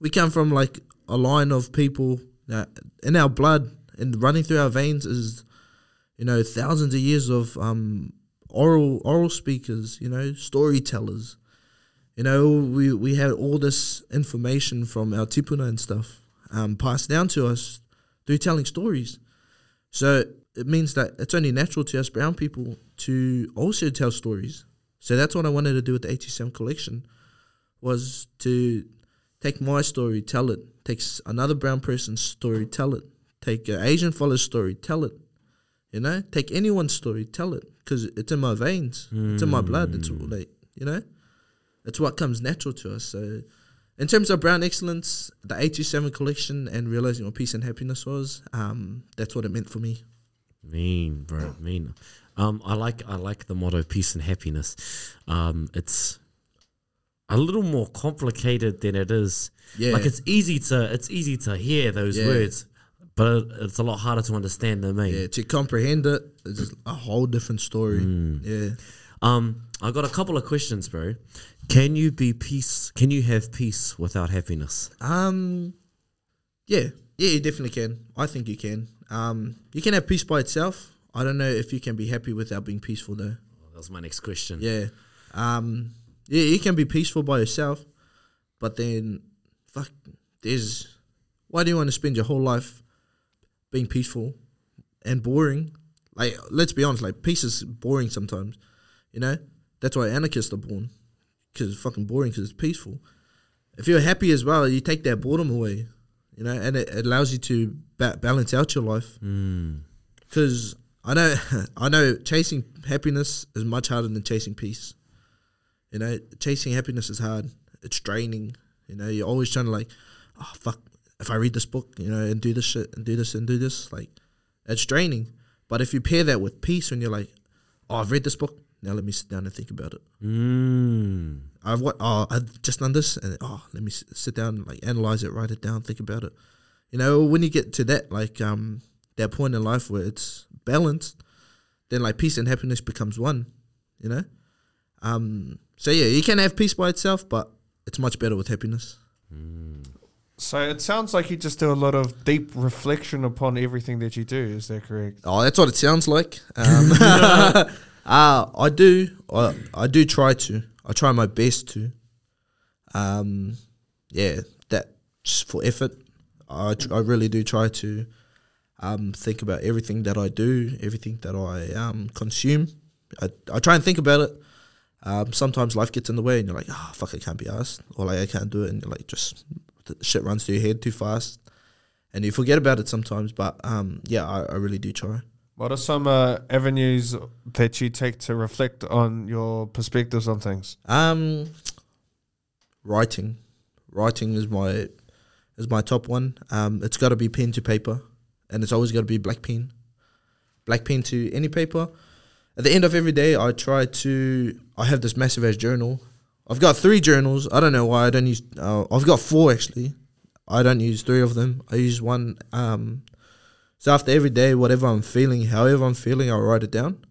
C: we come from like a line of people that in our blood and running through our veins is, you know, thousands of years of um, oral oral speakers. You know, storytellers. You know, we we had all this information from our tipuna and stuff um, passed down to us through telling stories. So it means that it's only natural to us brown people to also tell stories. So that's what I wanted to do with the 87 collection was to take my story, tell it. Take another brown person's story, tell it. Take an Asian fella's story, tell it. You know, take anyone's story, tell it, because it's in my veins, it's in my blood. It's like you know, it's what comes natural to us. So, in terms of brown excellence, the 87 collection and realizing what peace and happiness was, um, that's what it meant for me.
B: Mean, bro, mean. Um, I like I like the motto peace and happiness. Um, it's a little more complicated than it is.
C: Yeah.
B: Like it's easy to it's easy to hear those
C: Yeah.
B: words, but it's a lot harder to understand them. Eh?
C: Yeah, to comprehend it, it's a whole different story.
B: Mm.
C: Yeah.
B: Um, I got a couple of questions, bro. Can you be peace? Can you have peace without happiness?
C: Um, yeah, yeah, you definitely can. I think you can. Um, you can have peace by itself. I don't know if you can be happy without being peaceful though.
B: That was my next question.
C: Yeah. Um, yeah, you can be peaceful by yourself, but then, fuck, there's. Why do you want to spend your whole life being peaceful and boring? Like, let's be honest. Like, peace is boring sometimes. You know, that's why anarchists are born, because it's fucking boring. Because it's peaceful. If you're happy as well, you take that boredom away. You know, and it, it allows you to ba- balance out your life
B: Mm.
C: because I know I know chasing happiness is much harder than chasing peace. You know, chasing happiness is hard. It's draining. You know, you're always trying to like, oh fuck, if I read this book, you know, and do this shit and do this and do this, like, it's draining. But if you pair that with peace, when you're like, oh, I've read this book, now let me sit down and think about it.
B: Mm.
C: I've what? Oh, I've just done this, and oh, let me sit down, and, like analyze it, write it down, think about it. You know, when you get to that, like um, that point in life where it's balanced, then like peace and happiness becomes one. You know, um, so yeah, you can have peace by itself, but it's much better with happiness.
A: So it sounds like you just do a lot of deep reflection upon everything that you do. Is that correct?
C: Oh, that's what it sounds like. Um, uh, I do. I, I do try to. I try my best to. Um, yeah, that's for effort. I, tr- I really do try to um, think about everything that I do, everything that I um, consume. I, I try and think about it. Um, sometimes life gets in the way, and you're like, "Oh fuck, I can't be asked," or like, "I can't do it," and you're like, just shit runs through your head too fast, and you forget about it sometimes. But um, yeah, I, I really do try.
A: What are some uh, avenues that you take to reflect on your perspectives on things?
C: Um, writing, writing is my is my top one. Um, it's got to be pen to paper, and it's always got to be black pen, black pen to any paper. At the end of every day, I try to. I have this massive ass journal. I've got three journals. I don't know why I don't use. Uh, I've got four actually. I don't use three of them. I use one. Um, so after every day, whatever I'm feeling, however I'm feeling, I'll write it down.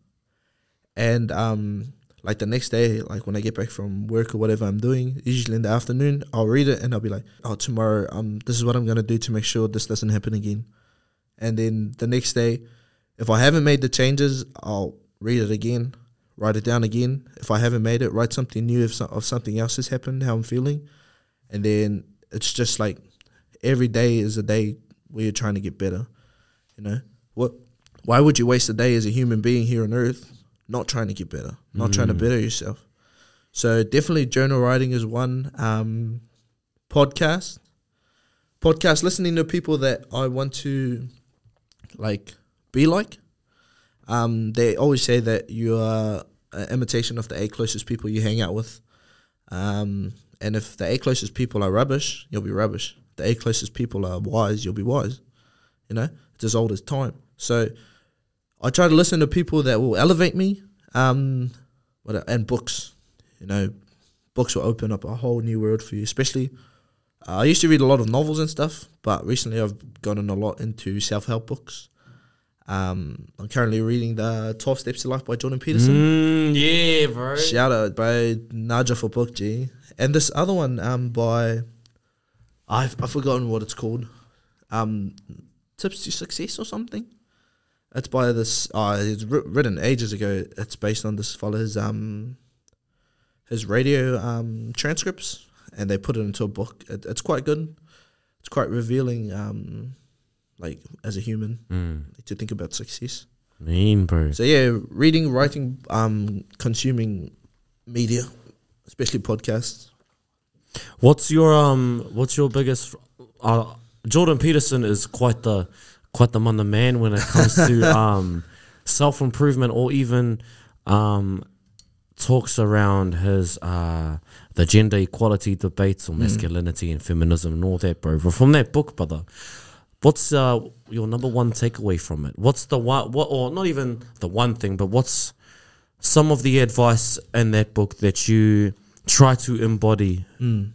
C: And um, like the next day, like when I get back from work or whatever I'm doing, usually in the afternoon, I'll read it and I'll be like, oh, tomorrow, um, this is what I'm gonna do to make sure this doesn't happen again. And then the next day, if I haven't made the changes, I'll read it again, write it down again. If I haven't made it, write something new if, so, if something else has happened, how I'm feeling. And then it's just like every day is a day where you're trying to get better. You know what? Why would you waste a day as a human being here on Earth not trying to get better, not trying to better yourself? So definitely journal writing is one. Um, podcast, podcast, listening to people that I want to like be like. Um, they always say that you are an imitation of the eight closest people you hang out with. Um, and if the eight closest people are rubbish, you'll be rubbish. The eight closest people are wise, you'll be wise. You know, as old as time. So I try to listen to people that will elevate me. Um, what and books, you know, books will open up a whole new world for you. Especially, uh, I used to read a lot of novels and stuff, but recently I've gotten a lot into self help books. Um, I'm currently reading the Twelve Steps to Life by Jordan Peterson.
B: Mm, yeah, bro.
C: Shout out, bro, Naja for book G, and this other one um by, I've I've forgotten what it's called, um, Tips to Success or something. It's by this. Uh, it's written ages ago. It's based on this fella's um, his radio um transcripts, and they put it into a book. It, it's quite good. It's quite revealing. Um, like as a human,
B: Mm,
C: to think about success.
B: mean, bro.
C: So yeah, reading, writing, um, consuming media, especially podcasts.
B: What's your um? What's your biggest? Uh, Jordan Peterson is quite the quite the man, the man when it comes to um self improvement or even um talks around his uh the gender equality debates or masculinity and feminism and all that, bro. But from that book, brother, what's uh your number one takeaway from it? What's the one? What or not even the one thing, but what's some of the advice in that book that you try to embody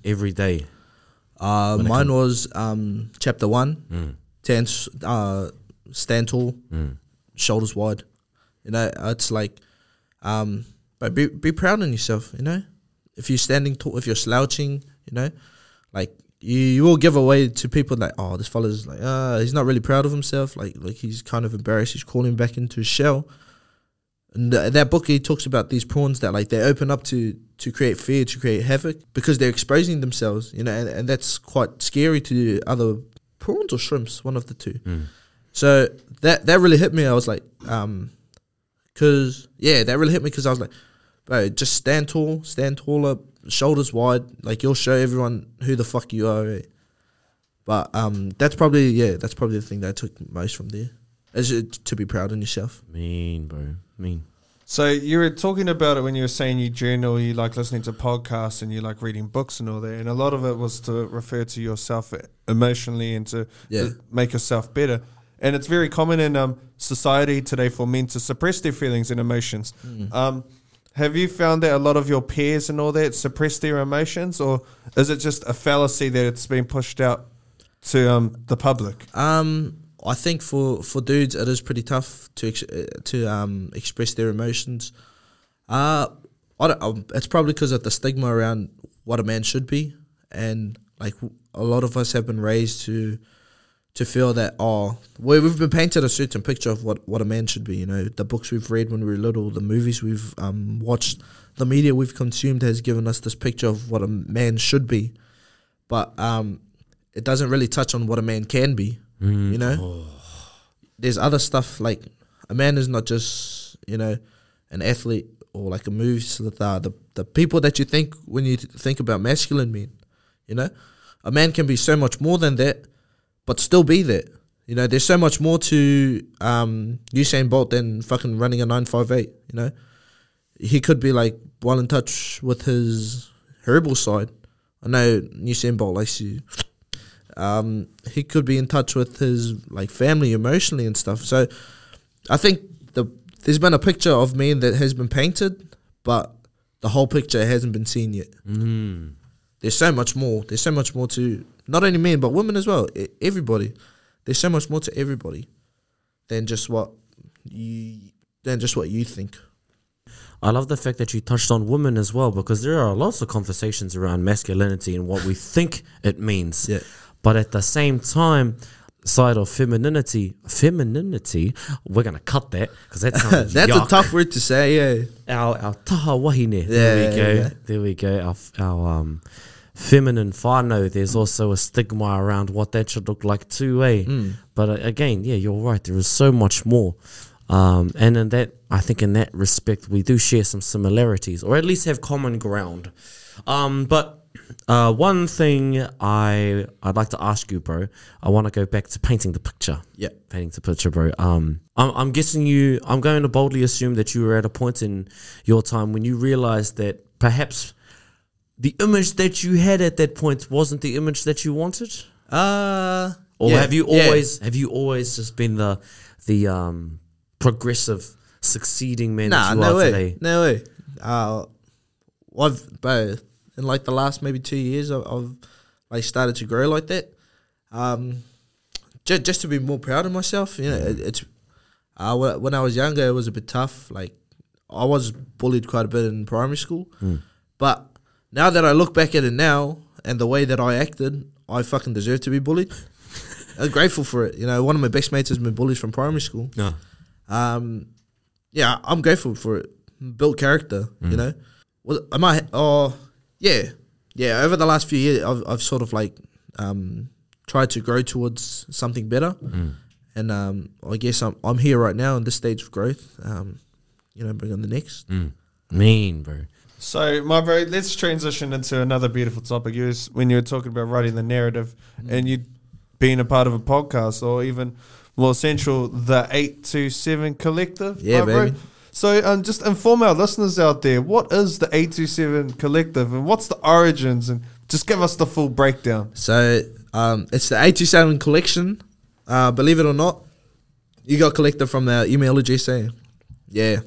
B: every day?
C: Uh, mine was um, chapter one. Stand, s- uh, stand tall, shoulders wide. You know, it's like, um, but be be proud in yourself. You know, if you're standing tall, if you're slouching, you know, like you, you will give away to people like, oh, this fella's like, uh, he's not really proud of himself. Like, like he's kind of embarrassed. He's calling back into his shell. Th- that book, he talks about these prawns that like they open up to to create fear, to create havoc, because they're exposing themselves. You know, and, and that's quite scary to other prawns or shrimps, one of the two. So that that really hit me. I was like, um, cause yeah, that really hit me because I was like, bro, just stand tall, stand taller, shoulders wide. Like you'll show everyone who the fuck you are. eh? But um, that's probably yeah, that's probably the thing that I took most from there. Is it to be proud in yourself.
B: Mean, bro. Mean.
A: So you were talking about it when you were saying you journal, you like listening to podcasts and you like reading books and all that, and a lot of it was to refer to yourself emotionally and to
C: Yeah.
A: make yourself better. And it's very common in um, society today for men to suppress their feelings and emotions. Um, have you found that a lot of your peers and all that suppress their emotions, or is it just a fallacy that it's been pushed out to um, the public?
C: Um, I think for, for dudes it is pretty tough to ex- uh, to um express their emotions. Uh, I don't, um, it's probably because of the stigma around what a man should be, and like a lot of us have been raised to to feel that oh, we we've been painted a certain picture of what, what a man should be. You know, the books we've read when we were little, the movies we've um watched, the media we've consumed has given us this picture of what a man should be, but um, it doesn't really touch on what a man can be. You know, there's other stuff like a man is not just you know an athlete or like a move the the the people that you think when you think about masculine men. You know, a man can be so much more than that, but still be that. You know, there's so much more to um, Usain Bolt than fucking running a nine five eight. You know, he could be like well in touch with his herbal side. I know Usain Bolt likes to um, he could be in touch with his like family emotionally and stuff. So I think the there's been a picture of me that has been painted, but the whole picture hasn't been seen yet.
B: Mm.
C: There's so much more. There's so much more to not only men but women as well. E- Everybody. There's so much more to everybody than just what you than just what you think.
B: I love the fact that you touched on women as well because there are lots of conversations around masculinity and what we think it means.
C: Yeah.
B: But at the same time, side of femininity, femininity, we're gonna cut that because that sounds
C: That's
B: yuck.
C: a tough word to say. Yeah.
B: our our taha wahine. there we go.
C: yeah.
B: There we go. Our, our um feminine whānau. There's also a stigma around what that should look like too, eh?
C: Mm.
B: But uh, again, yeah, you're right. There is so much more. Um, and in that, I think in that respect, we do share some similarities, or at least have common ground. Um, but uh, one thing I I'd like to ask you, bro. I want to go back to painting the picture
C: Yeah.
B: painting the picture, bro. Um, I'm, I'm guessing you. I'm going to boldly assume that you were at a point in your time when you realized that perhaps the image that you had at that point wasn't the image that you wanted.
C: Uh
B: Or
C: yeah,
B: have you
C: yeah.
B: always have you always just been the the um progressive, succeeding man
C: Nah,
B: that you
C: no
B: are
C: way,
B: today?
C: no way. Uh, I've bro, in like the last maybe two years, I've, I've like started to grow like that. Um, just just to be more proud of myself. You know, it, it's uh, when I was younger, it was a bit tough. Like I was bullied quite a bit in primary school, but now that I look back at it now and the way that I acted, I fucking deserve to be bullied. I'm grateful for it. You know, one of my best mates has been bullied from primary school
B: No.
C: um, yeah, I'm grateful for it. Built character, you know. Was am I? Oh, yeah, yeah. Over the last few years, I've I've sort of like um tried to grow towards something better, and um I guess I'm I'm here right now in this stage of growth. Um, you know, bring on the next.
B: Mean, bro.
A: So, my bro, let's transition into another beautiful topic. You was, when you were talking about writing the narrative and you being a part of a podcast or even more central, the 827 Collective.
C: Yeah,
A: my bro.
C: baby.
A: So, um, just inform our listeners out there what is the 827 Collective and what's the origins and just give us the full breakdown.
C: So um, it's the 827 collection. Uh, believe it or not, you got collected from the email address. Eh? Yeah.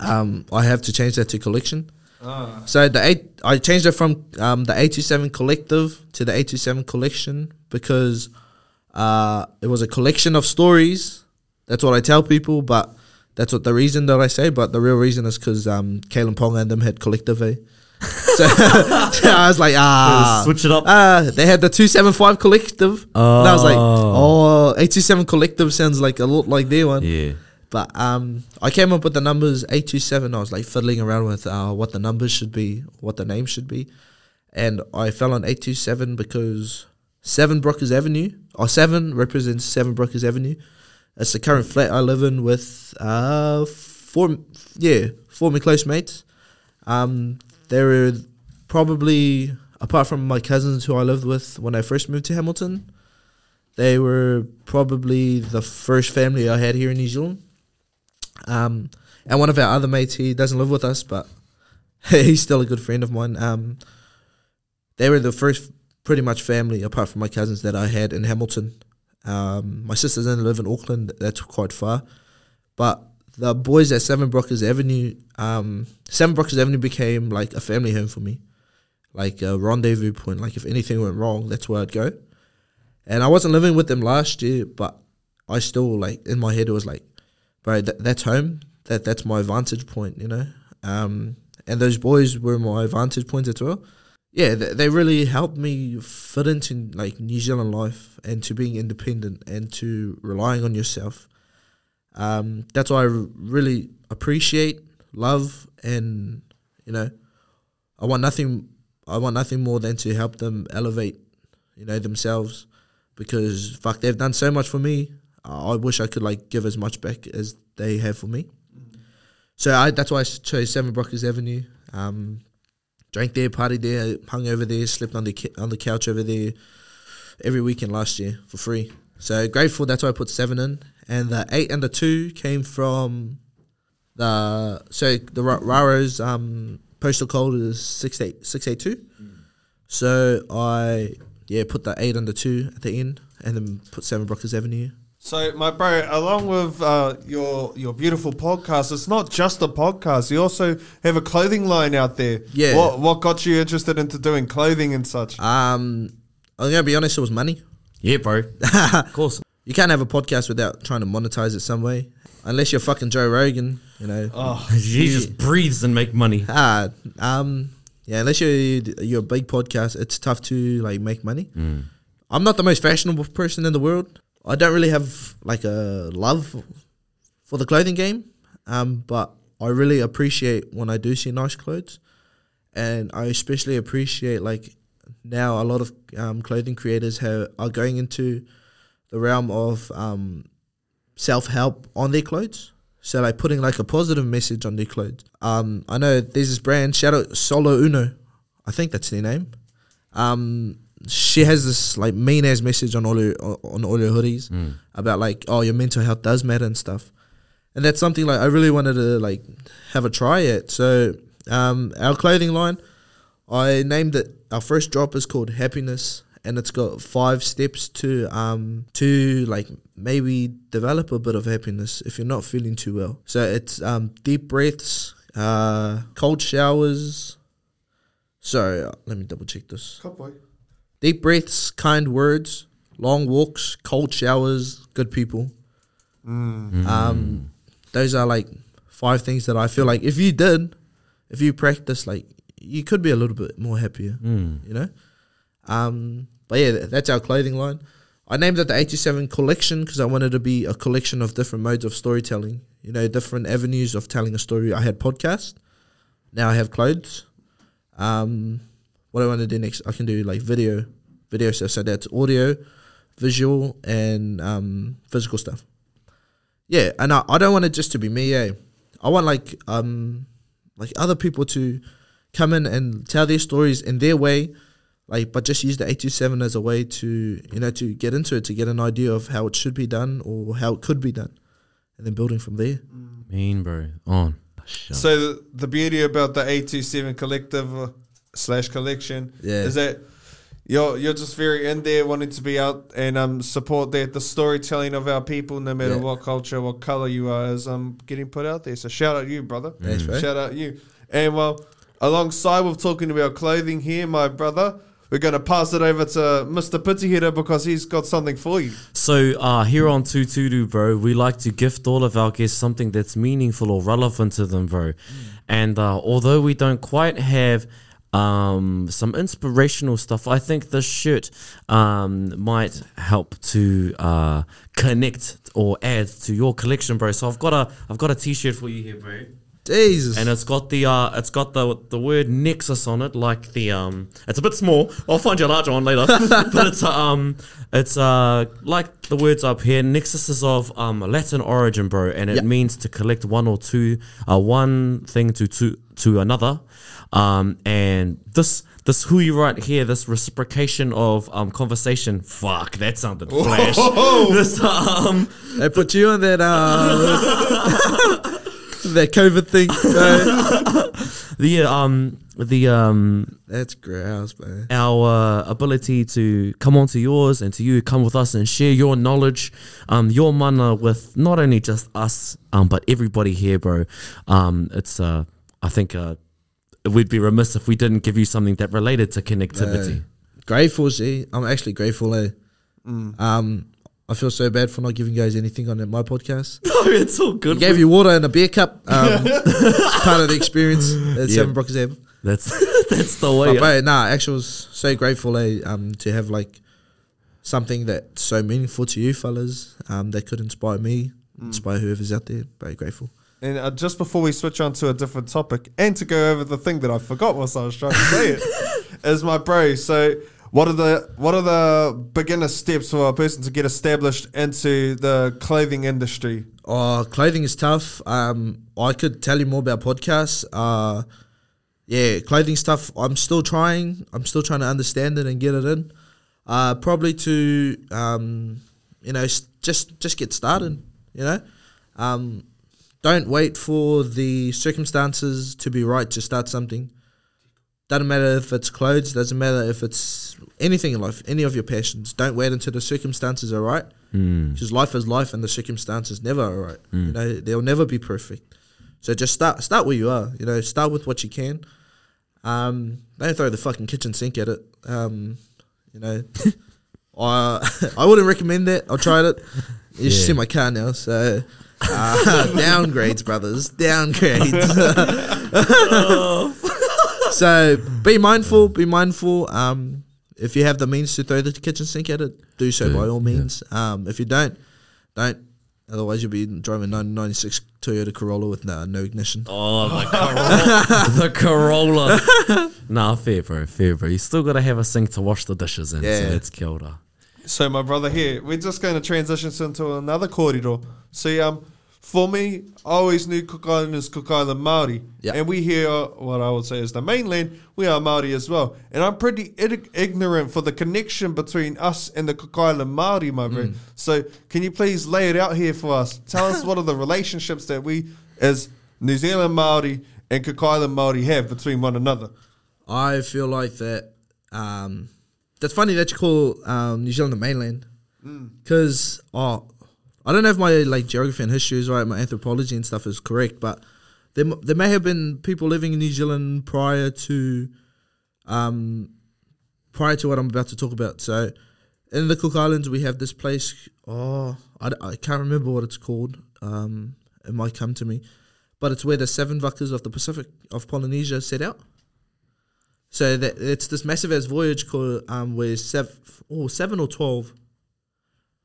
C: Um, I have to change that to collection. So the eight, I changed it from um, the 827 collective to the 827 collection because uh, it was a collection of stories. That's what I tell people, but that's what the reason that I say. But the real reason is because um, Kalen Pong and them had collective. Eh? so, so I was like, ah,
B: Switch it up.
C: Ah, they had the 275 collective. And I was like,
B: Oh.
C: oh, 827 collective sounds like a lot like their one.
B: Yeah.
C: But um, I came up with the numbers 827. I was like fiddling around with uh, what the numbers should be, what the name should be. And I fell on 827 because 7 Brookers Avenue, or 7 represents 7 Brookers Avenue. It's the current flat I live in with uh, four, yeah, four my close mates. Um, they were probably, apart from my cousins who I lived with when I first moved to Hamilton, they were probably the first family I had here in New Zealand. Um, and one of our other mates, he doesn't live with us, but he's still a good friend of mine. Um, they were the first pretty much family, apart from my cousins, that I had in Hamilton. Um, my sisters only live in Auckland, that's quite far. But the boys at Seven Brookers Avenue, um, Seven Brookers Avenue became like a family home for me, like a rendezvous point. Like if anything went wrong, that's where I'd go. And I wasn't living with them last year, but I still like in my head it was like, bro, that, that's home. That that's my vantage point, you know. Um, and those boys were my vantage point as well. Yeah, they, they really helped me fit into like New Zealand life and to being independent and to relying on yourself. Um, that's why I really appreciate, love, and you know, I want nothing. I want nothing more than to help them elevate, you know, themselves, because fuck, they've done so much for me. I wish I could like give as much back as they have for me. So I, that's why I chose Seven Brookers Avenue. Um, drank there, partied there, hung over there, slept on the on the couch over there every weekend last year for free. So grateful. That's why I put seven in, and the eight and the two came from the so the Raro's um, postal code is six eight six eight two. So I yeah put the eight and the two at the end, and then put seven Brookers Avenue.
A: So, my bro, along with uh, your your beautiful podcast, it's not just a podcast. You also have a clothing line out there.
C: Yeah.
A: What what got you interested into doing clothing and such?
C: Um, I'm gonna be honest, it was money.
B: Yeah, bro. of course.
C: You can't have a podcast without trying to monetize it some way, unless you're fucking Joe Rogan, you know.
A: Oh,
B: He just breathes and make money.
C: Ah, um, yeah. Unless you're you're a big podcast, it's tough to like make money. I'm not the most fashionable person in the world. I don't really have like a love for the clothing game, um, but I really appreciate when I do see nice clothes, and I especially appreciate like now a lot of um, clothing creators have, are going into the realm of um, self help on their clothes. So like putting like a positive message on their clothes. Um, I know there's this brand, shout out Solo Uno, I think that's their name. Um, she has this like mean ass message on all her on all her hoodies about like oh your mental health does matter and stuff, and that's something like I really wanted to like have a try at. So um, our clothing line, I named it. Our first drop is called Happiness, and it's got five steps to um to like maybe develop a bit of happiness if you're not feeling too well. So it's um deep breaths, uh, cold showers. Sorry, uh, let me double check this. Deep breaths, kind words, long walks, cold showers, good people. Um, those are like five things that I feel like if you did, if you practice, like you could be a little bit more happier.
B: Mm.
C: You know. Um, but yeah, that's our clothing line. I named it the 87 collection because I wanted to be a collection of different modes of storytelling. You know, different avenues of telling a story. I had podcast. Now I have clothes. Um, what I want to do next, I can do like video, video stuff. So that's audio, visual, and um, physical stuff. Yeah, and I, I don't want it just to be me. Yeah, I want like um like other people to come in and tell their stories in their way, like but just use the eight two seven as a way to you know to get into it to get an idea of how it should be done or how it could be done, and then building from there.
B: Mean, bro. On.
A: So the, the beauty about the eight two seven collective uh, slash collection
C: Yeah.
A: is that you're you're just very in there wanting to be out and um support that the storytelling of our people, no matter
C: Yeah.
A: what culture, what color you are, is um getting put out there. So shout out you, brother.
C: Bro.
A: Shout out you. And well, alongside with talking about clothing here, my brother, we're gonna pass it over to Mr. Pitihira because he's got something for you.
B: So uh, here on Tutudu, bro, we like to gift all of our guests something that's meaningful or relevant to them, bro. And uh, although we don't quite have um, some inspirational stuff, I think this shirt um, might help to uh, connect or add to your collection, bro. So I've got a I've got a T-shirt for you here, bro.
C: Jesus.
B: and it's got the uh, it's got the the word Nexus on it, like the um, it's a bit small. I'll find you a larger one later, but it's um, it's uh, like the words up here. Nexus is of um Latin origin, bro, and it
C: Yep.
B: means to collect one or two, uh, one thing to to to another, um, and this. This hui right here, this reciprocation of um conversation. Fuck, that sounded flash. this um
C: they put you on that uh that COVID thing.
B: the um the um
C: That's gross, man.
B: our uh, ability to come onto yours and to you come with us and share your knowledge, um, your mana with not only just us, um, but everybody here, bro. Um, it's uh, I think uh, we'd be remiss if we didn't give you something that related to connectivity.
C: Grateful, see. I'm actually grateful, eh? Um, I feel so bad for not giving you guys anything on my podcast.
B: No, it's all good.
C: I gave you water and a beer cup. Um, part of the experience at
B: Yeah.
C: Seven Brookers Ave.
B: That's that's the way.
C: But, bro, nah, actually, was so grateful, eh? Um, to have like something that's so meaningful to you fellas. Um, that could inspire me, inspire whoever's out there. Very grateful.
A: And uh, just before we switch on to a different topic, and to go over the thing that I forgot whilst I was trying to say it, is my bro. So, what are the what are the beginner steps for a person to get established into the clothing industry?
C: Oh, clothing is tough. Um, I could tell you more about podcasts. Uh, yeah, clothing stuff. I'm still trying. I'm still trying to understand it and get it in. Uh, probably to um, you know, s- just just get started. You know, um, don't wait for the circumstances to be right to start something. Doesn't matter if it's clothes. Doesn't matter if it's anything in life. Any of your passions. Don't wait until the circumstances are right because life is life and the circumstances never are right. You know, they'll never be perfect. So just start start where you are. You know, start with what you can. Um, don't throw the fucking kitchen sink at it. Um, you know, I I wouldn't recommend that. I tried it. You should
B: Yeah.
C: see my car now. So uh, downgrades, brothers, downgrades. so be mindful. Be mindful. Um, if you have the means to throw the kitchen sink at it, do so
B: Yeah,
C: by all
B: yeah.
C: means. Um, if you don't, don't. Otherwise, you'll be driving a 1996 Toyota Corolla with no, no ignition.
B: Oh, the Corolla. the Corolla. nah, fair, bro. Fair, bro. You still got to have a sink to wash the dishes in.
C: Yeah.
B: So that's killed.
A: So, my brother here, we're just going to transition into another corridor. See, um, for me, I always knew Cook Island is Cook Island Maori,
C: Yeah.
A: and we here, what I would say is the mainland, we are Maori as well. And I'm pretty ig- ignorant for the connection between us and the Cook Island Maori, my friend. So, can you please lay it out here for us? Tell us what are the relationships that we, as New Zealand Maori and Cook Island Maori, have between one another.
C: I feel like that um, that's funny that you call um, New Zealand the mainland, because oh, I don't know if my like geography and history is right, my anthropology and stuff is correct, but there there may have been people living in New Zealand prior to, um, prior to what I'm about to talk about. So, in the Cook Islands, we have this place. Oh, I, I can't remember what it's called. Um, it might come to me, but it's where the seven vakas of the Pacific of Polynesia set out. So that it's this massive ass voyage called um where seven or seven or twelve,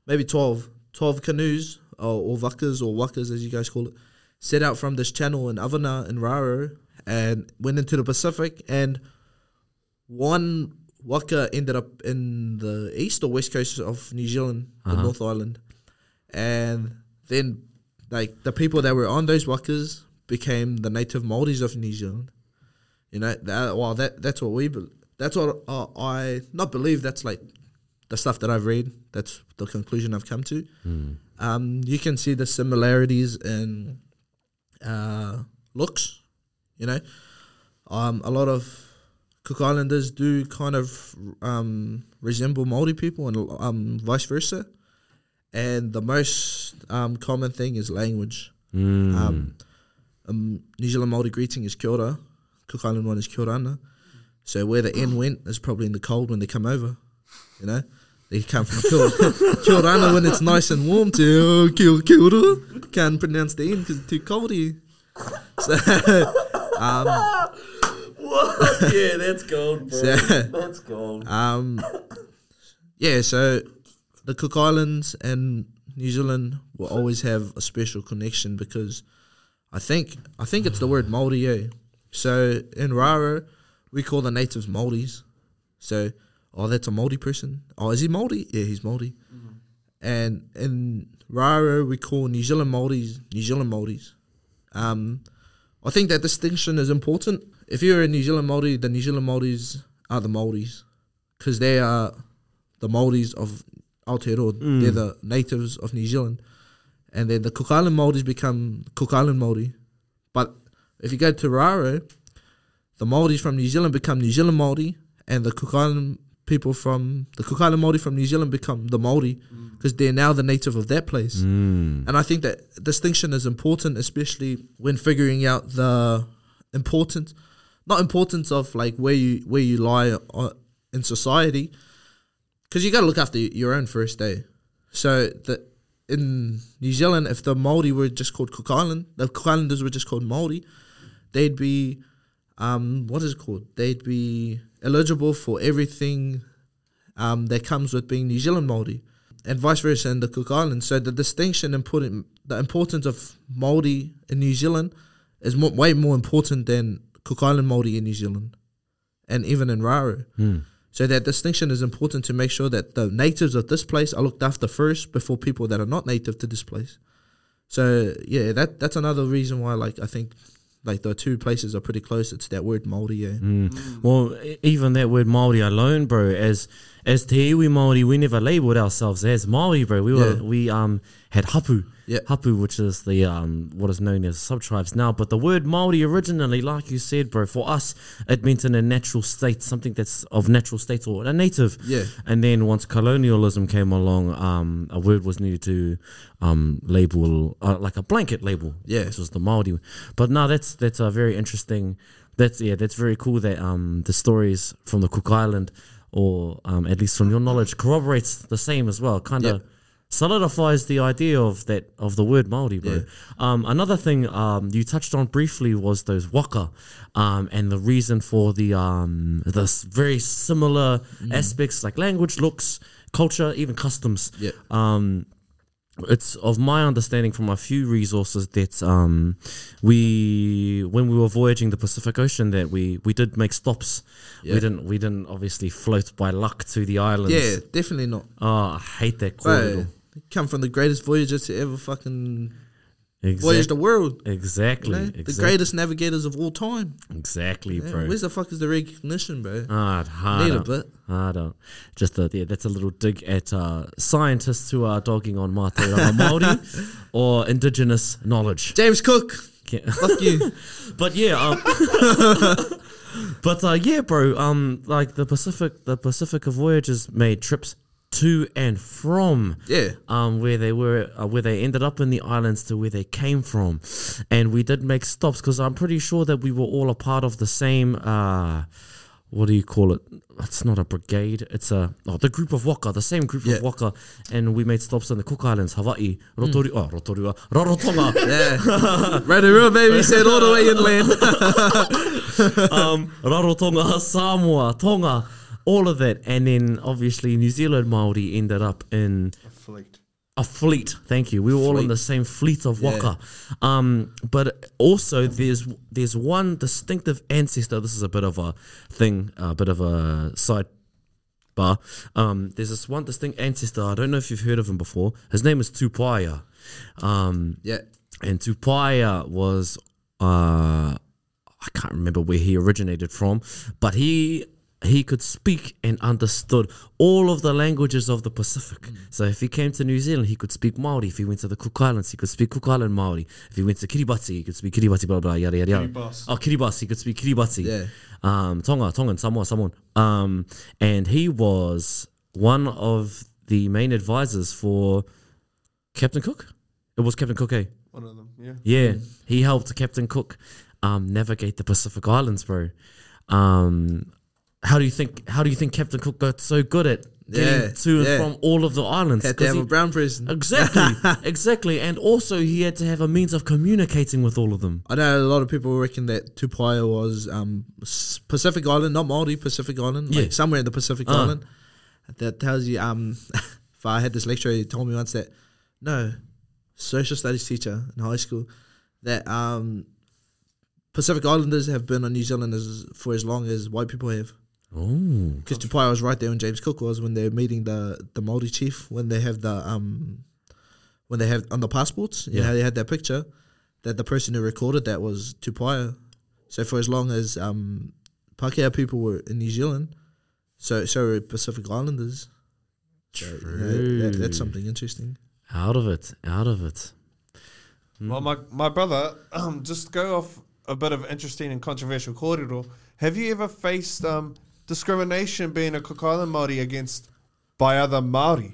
C: maybe 12, 12 canoes or, or or wakas as you guys call it, set out from this channel in Avana and Raro and went into the Pacific and one waka ended up in the east or west coast of New Zealand, the
B: Uh-huh.
C: North Island, and then like the people that were on those wakas became the native Maoris of New Zealand. You know, that, well, that that's what we bel that's what uh, I not believe. That's like the stuff that I've read. That's the conclusion I've come to. Um, you can see the similarities in uh, looks. You know, um, a lot of Cook Islanders do kind of um, resemble Maori people, and um, vice versa. And the most um, common thing is language.
B: Mm.
C: Um, um, New Zealand Māori greeting is kia ora. Cook Island one is kia ora. So where the N went is probably in the cold when they come over. You know, they come from kia ora, kia when it's nice and warm to kia, kia ora. Can't pronounce the N because it's too cold here. So, um,
B: yeah, that's gold, bro.
C: So-
B: that's gold.
C: um, yeah, so the Cook Islands and New Zealand will always have a special connection because I think I think it's the word Maori. Eh? So in Raro, we call the natives Maoris. So oh, that's a Maori person. Oh, is he Maori? Yeah, he's Maori. And in Raro, we call New Zealand Maoris New Zealand Maoris. Um, I think that distinction is important. If you're a New Zealand Maori, the New Zealand Maoris are the Maoris because they are the Maoris of Aotearoa. They're the natives of New Zealand. And then the Cook Island Maoris become Cook Island Maori. But if you go to Raro, the Maoris from New Zealand become New Zealand Maori, and the Cook Island people from the Cook Island Maori from New Zealand become the Maori because they're now the native of that place.
B: Mm.
C: And I think that distinction is important, especially when figuring out the importance, not importance of like where you where you lie in society, because you got to look after your own first day. So the in New Zealand, if the Maori were just called Cook Island, the Cook Islanders were just called Maori, they'd be, um, what is it called? They'd be eligible for everything um, that comes with being New Zealand Maori and vice versa in the Cook Islands. So the distinction and putting the importance of Maori in New Zealand is mo- way more important than Cook Island Maori in New Zealand, and even in Raro.
B: Mm.
C: So that distinction is important to make sure that the natives of this place are looked after first before people that are not native to this place. So yeah, that that's another reason why like I think like the two places are pretty close. It's that word Maori. Yeah.
B: Mm. Well, e- even that word Maori alone, bro. As as Te iwi Maori, we never labelled ourselves as Maori, bro. We were
C: Yeah.
B: we um had hapu,
C: Yeah.
B: hapu, which is the um what is known as sub tribes now. But the word Maori originally, like you said, bro, for us it meant in a natural state, something that's of natural state or a native.
C: Yeah.
B: And then once colonialism came along, um, a word was needed to um, label uh, like a blanket label.
C: Yeah.
B: which was the Maori. But no, that's that's a very interesting. That's yeah, that's very cool that um the stories from the Cook Island, or um at least from your knowledge, corroborates the same as well. Kind of.
C: Yep.
B: Solidifies the idea of that of the word Maori, bro.
C: Yeah.
B: Um, another thing um, you touched on briefly was those waka, um, and the reason for the um, the very similar aspects like language, looks, culture, even customs.
C: Yeah.
B: Um, it's of my understanding from a few resources that um, we when we were voyaging the Pacific Ocean that we we did make stops.
C: Yeah.
B: We didn't we didn't obviously float by luck to the islands.
C: Yeah, definitely not.
B: Oh, I hate that kōrero.
C: come from the greatest voyagers to ever fucking
B: Exact-
C: voyage the world. You
B: exactly.
C: know?
B: exactly.
C: The greatest navigators of all time.
B: Exactly,
C: Yeah,
B: bro.
C: Where's the fuck is the recognition, bro?
B: Ah,
C: Need
B: harder.
C: a bit.
B: Harder. Just a, yeah, that's a little dig at uh, scientists who are dogging on Mātauranga Māori or indigenous knowledge.
C: James Cook,
B: Ca-
C: fuck you.
B: But yeah, um, but uh, yeah, bro. Um, like the Pacific, the Pacifica Voyagers made trips to and from.
C: Yeah.
B: Um, where they were, uh, where they ended up in the islands to where they came from, and we did make stops because I'm pretty sure that we were all a part of the same. Uh, what do you call it? It's not a brigade. It's a oh, the group of waka, the same group
C: Yeah.
B: of waka, and we made stops in the Cook Islands, Hawaii, Rotorua, oh, Rotorua, Rarotonga.
C: Yeah. Rotorua, baby, said all the way inland.
B: um, Rarotonga, Samoa, Tonga, all of that, and then obviously New Zealand Maori ended up in a
A: Fleet.
B: a fleet. Thank you. We were all in the same fleet of waka. Um, but also there's there's one distinctive ancestor. This is a bit of a thing, a bit of a side bar. Um, there's this one distinct ancestor. I don't know if you've heard of him before. His name is Tupaia. Um,
C: yeah.
B: and Tupaia was uh I can't remember where he originated from, but he he could speak and understood all of the languages of the Pacific. So if he came to New Zealand, he could speak Maori. If he went to the Cook Islands, he could speak Cook Island Maori. If he went to Kiribati, he could speak Kiribati, blah blah yada yada yada.
A: Kiribati.
B: Oh, Kiribati, he could speak Kiribati.
C: Yeah.
B: Um, Tonga, Tongan, Samoa, Samoan. Um, and he was one of the main advisors for Captain Cook. It was Captain Cook, eh?
A: One of them, yeah.
B: Yeah, he helped Captain Cook um, navigate the Pacific Islands, bro. Um, how do you think? How do you think Captain Cook got so good at getting
C: Yeah,
B: to and
C: yeah.
B: from all of the islands?
C: Had to have
B: he-
C: a brown person.
B: exactly, exactly, and also he had to have a means of communicating with all of them.
C: I know a lot of people reckon that Tupaia was um, Pacific Island, not Maori, Pacific Island,
B: Yeah.
C: like somewhere in the Pacific
B: Ah.
C: Island. That tells you. Um, if I had this lecturer, he told me once that no, social studies teacher in high school, that um, Pacific Islanders have been on New Zealand as, for as long as white people have.
B: Oh,
C: Because Tupaia was right there when James Cook was when they're meeting the the Maori chief when they have the um when they have on the passports. You
B: Yeah.
C: know, they had that picture that the person who recorded that was Tupaia. So for as long as um Pākehā people were in New Zealand, so so were Pacific Islanders. So, you know, that- that's something interesting.
B: out of it, out of it.
A: Well, my, my brother, um, just go off a bit of interesting and controversial kōrero. Have you ever faced um, discrimination being a Cook Island Māori against by other Māori?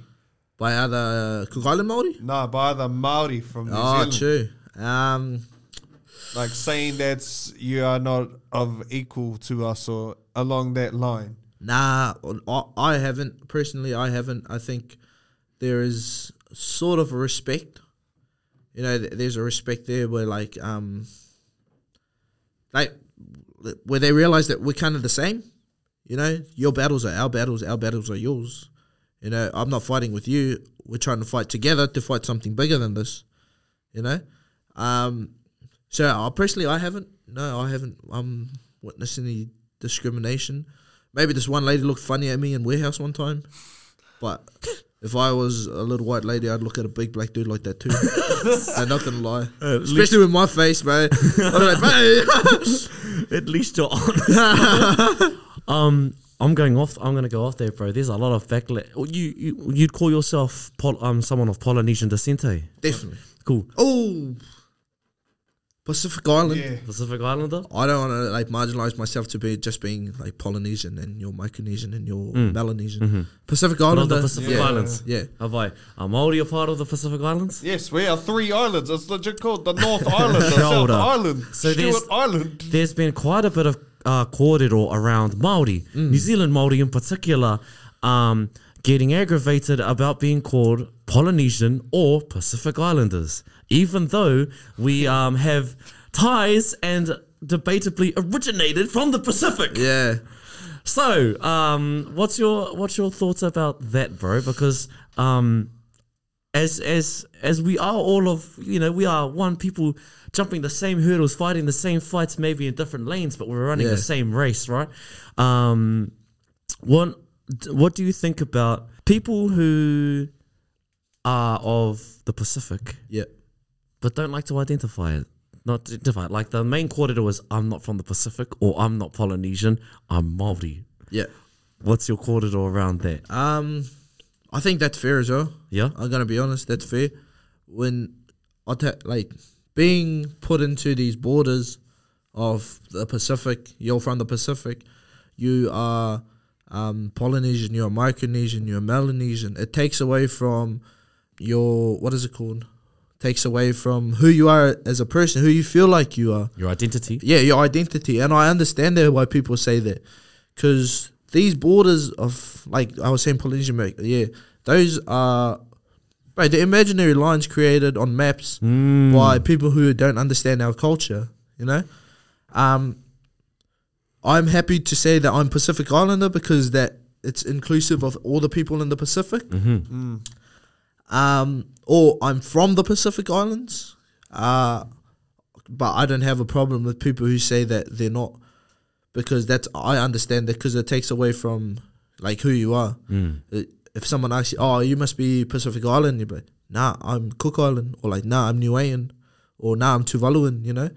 C: By other Cook Island Maori.
A: No, by other Māori from New
C: Oh,
A: Zealand.
C: true. Um,
A: Like saying that you are not of equal to us or along that line.
C: Nah, I, haven't personally. I haven't. I think there is sort of a respect. You know, th- there's a respect there where like um, like where they realize that we're kind of the same. You know, your battles are our battles. Our battles are yours. You know, I'm not fighting with you. We're trying to fight together to fight something bigger than this. You know, um, so uh, personally, I haven't. No, I haven't. Um, witnessed any discrimination. Maybe this one lady looked funny at me in warehouse one time, but if I was a little white lady, I'd look at a big black dude like that too. I'm not gonna lie, especially with my face, bro. Be like, bro.
B: At least you're honest. Um, I'm going off. I'm going to go off there, bro. There's a lot of backlash. You, you you'd call yourself Pol- um someone of Polynesian descent, eh?
C: definitely.
B: Cool.
C: Oh, Pacific Island.
A: Yeah.
B: Pacific Islander.
C: I don't want to like marginalize myself to be just being like Polynesian and you're Micronesian and you're Melanesian. Pacific
B: One
C: Islander.
B: of the Pacific
A: Yeah.
B: Islands.
C: Yeah.
B: Have I? Are Maori a part of the Pacific Islands?
A: Yes, we are three islands. It's legit called the North Island, the South
B: Shoulder.
A: Island,
B: So
A: Stewart
B: there's-
A: Island.
B: There's been quite a bit of uh, kōrero around Maori, New Zealand Maori in particular, um, getting aggravated about being called Polynesian or Pacific Islanders, even though we um, have ties and debatably originated from the Pacific.
C: Yeah.
B: So, um, what's your what's your thoughts about that, bro? Because um, as as as we are all of you know we are one people jumping the same hurdles, fighting the same fights, maybe in different lanes, but we're running
C: Yeah.
B: the same race, right? Um, what what do you think about people who are of the Pacific
C: Yeah.
B: but don't like to identify it? Not identify it. Like the main kōrero is I'm not from the Pacific or I'm not Polynesian, I'm Maori.
C: Yeah.
B: What's your kōrero around that?
C: Um, I think that's fair as well.
B: Yeah?
C: I'm gonna be honest, that's fair. When I ta- like being put into these borders, of the Pacific. You're from the Pacific. You are um, Polynesian. You're Micronesian. You're Melanesian. It takes away from your what is it called? Takes away from who you are as a person, who you feel like you are.
B: Your identity.
C: Yeah, your identity, and I understand that why people say that, because these borders of like I was saying Polynesian, yeah, those are. Right, the imaginary lines created on maps
B: Mm.
C: by people who don't understand our culture, you know. Um, I'm happy to say that I'm Pacific Islander because that it's inclusive of all the people in the Pacific.
B: Mm-hmm.
C: Um, or I'm from the Pacific Islands. Uh, but I don't have a problem with people who say that they're not because that's I understand that because it takes away from like who you are.
B: Mm.
C: Uh, If someone asks you, "Oh, you must be Pacific Island," you're like, "Nah, I'm Cook Island," or like, "Nah, I'm Niuean," or "Nah, I'm Tuvaluan," you know.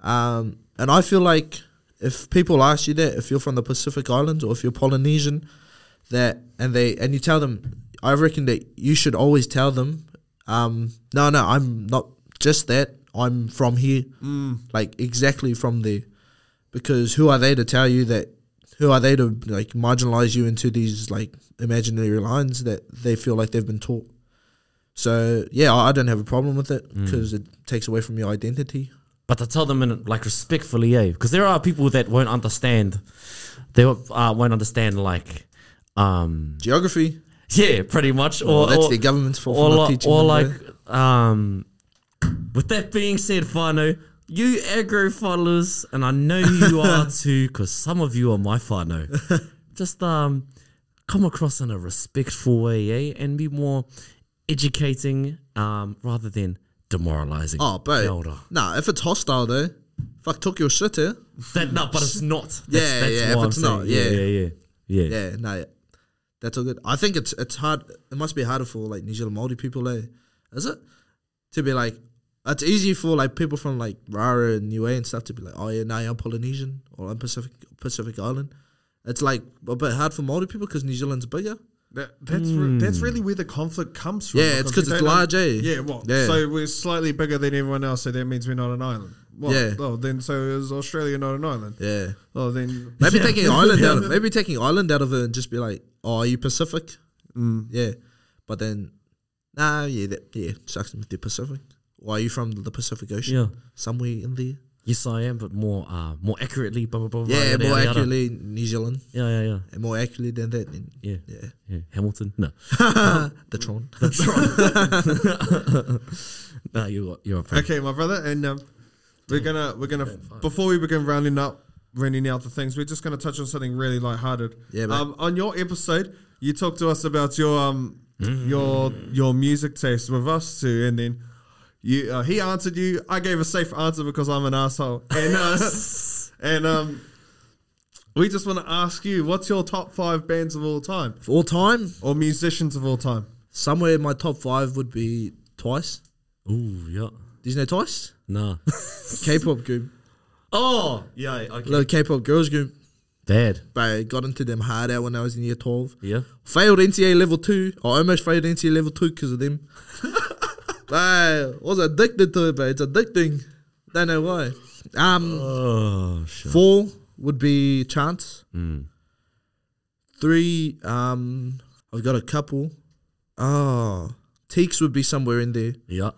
C: Um, and I feel like if people ask you that, if you're from the Pacific Islands or if you're Polynesian, that and they and you tell them, I reckon that you should always tell them, um, no, no, I'm not just that. I'm from here,
A: Mm.
C: like exactly from there, because who are they to tell you that? Who are they to like marginalize you into these like imaginary lines that they feel like they've been taught? So yeah, I I don't have a problem with it because it takes away from your identity.
B: But to tell them in like respectfully, eh? Because there are people that won't understand. They uh, won't understand like, um,
C: Geography,
B: yeah, pretty much. Or
C: well, that's
B: or,
C: the government's fault
B: or,
C: for not teaching
B: or like, um, with that being said, Fano, you aggro followers, and I know who you are too, because some of you are my Fano. Just um, come across in a respectful way, eh? And be more educating, um, rather than demoralizing.
C: Oh, bro. Nah, if it's hostile though, fuck, took your shit, eh?
B: That no, but it's not. That's,
C: Yeah,
B: that's
C: yeah, if
B: I'm
C: it's not,
B: saying.
C: yeah.
B: yeah, yeah, yeah. yeah.
C: Yeah, no, yeah. that's all good. I think it's it's hard. It must be harder for like New Zealand Māori people, eh? Is it to be like? It's easy for like people from like Raro and Niue and stuff to be like, oh yeah, now I'm Polynesian or I'm Pacific Pacific Island. It's like a bit hard for Māori people because New Zealand's bigger.
A: That, that's re- that's really where the conflict comes from.
C: Yeah, it's because it's
A: don't
C: large, eh?
A: Yeah, well,
C: Yeah.
A: so we're slightly bigger than everyone else, so that means we're not an island. Well,
C: Yeah.
A: Oh, then so is Australia not an island?
C: Yeah,
A: Oh, then
C: maybe
B: Yeah.
C: taking island out of maybe taking island out of it and just be like, oh, are you Pacific?
A: mm,
C: Yeah, but then, nah, yeah, that, yeah, sucks with the Pacific. Why are you from the Pacific Ocean?
B: Yeah.
C: Somewhere in there.
B: Yes, I am, but more, uh, more accurately. Blah, blah, blah, blah,
C: Yeah,
B: yada,
C: more
B: yada, yada.
C: accurately, New Zealand.
B: Yeah, yeah, yeah,
C: And more accurately than that, then,
B: yeah,
C: yeah.
B: yeah. Hamilton. No,
C: the Tron. the Tron.
B: no, you're you're a prick.
A: okay, my brother, and um, we're gonna we're gonna before we begin rounding up rounding out the things, we're just gonna touch on something really lighthearted.
C: Yeah, mate.
A: Um, on your episode, you talked to us about your um your your music taste with us too, and then. You, uh, he answered you. I gave a safe answer because I'm an asshole, and uh, and um, we just want to ask you, what's your top five bands of all time
C: For all time,
A: or musicians of all time?
C: somewhere in my top five would be Twice.
B: Ooh, yeah.
C: Do you know Twice?
B: Nah.
C: K-pop group.
B: oh, yeah. Okay.
C: Little K-pop girls group.
B: Bad.
C: But I got into them hard out when I was in year 12.
B: Yeah.
C: Failed NCEA level 2. I almost failed NCEA level 2 because of them. but I was addicted to it, but it's addicting. Don't know why. Um,
B: Oh, shit.
C: Four would be Chance.
B: Mm.
C: Three, um, I've got a couple. Oh, Teeks would be somewhere in there.
B: Yeah.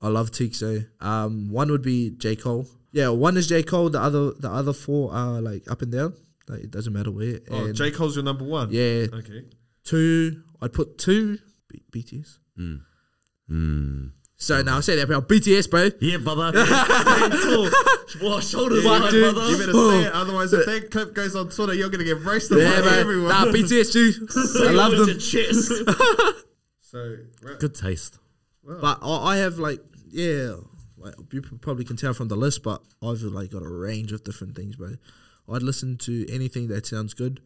C: I love Teeks. Eh? Um, one would be J Cole. Yeah, one is J Cole. The other, the other four are like up and down. Like it doesn't matter where.
A: Oh,
C: And
A: J Cole's your number one.
C: yeah,
A: Okay.
C: two. I'd put two B- BTS.
B: Mm. Mm.
C: So now I say that about BTS, bro.
B: Yeah, brother. Well, shoulders
C: Fuck,
B: wide,
C: dude.
B: brother.
A: You better say it, otherwise if that clip goes on Twitter, you're gonna get roasted
C: Yeah,
A: by
C: man.
A: everyone.
C: Nah, BTS too. I love them.
B: your chest.
A: So right.
B: Good taste.
C: But I, I have like yeah, like you probably can tell from the list, but I've like got a range of different things, bro. I'd listen to anything that sounds good.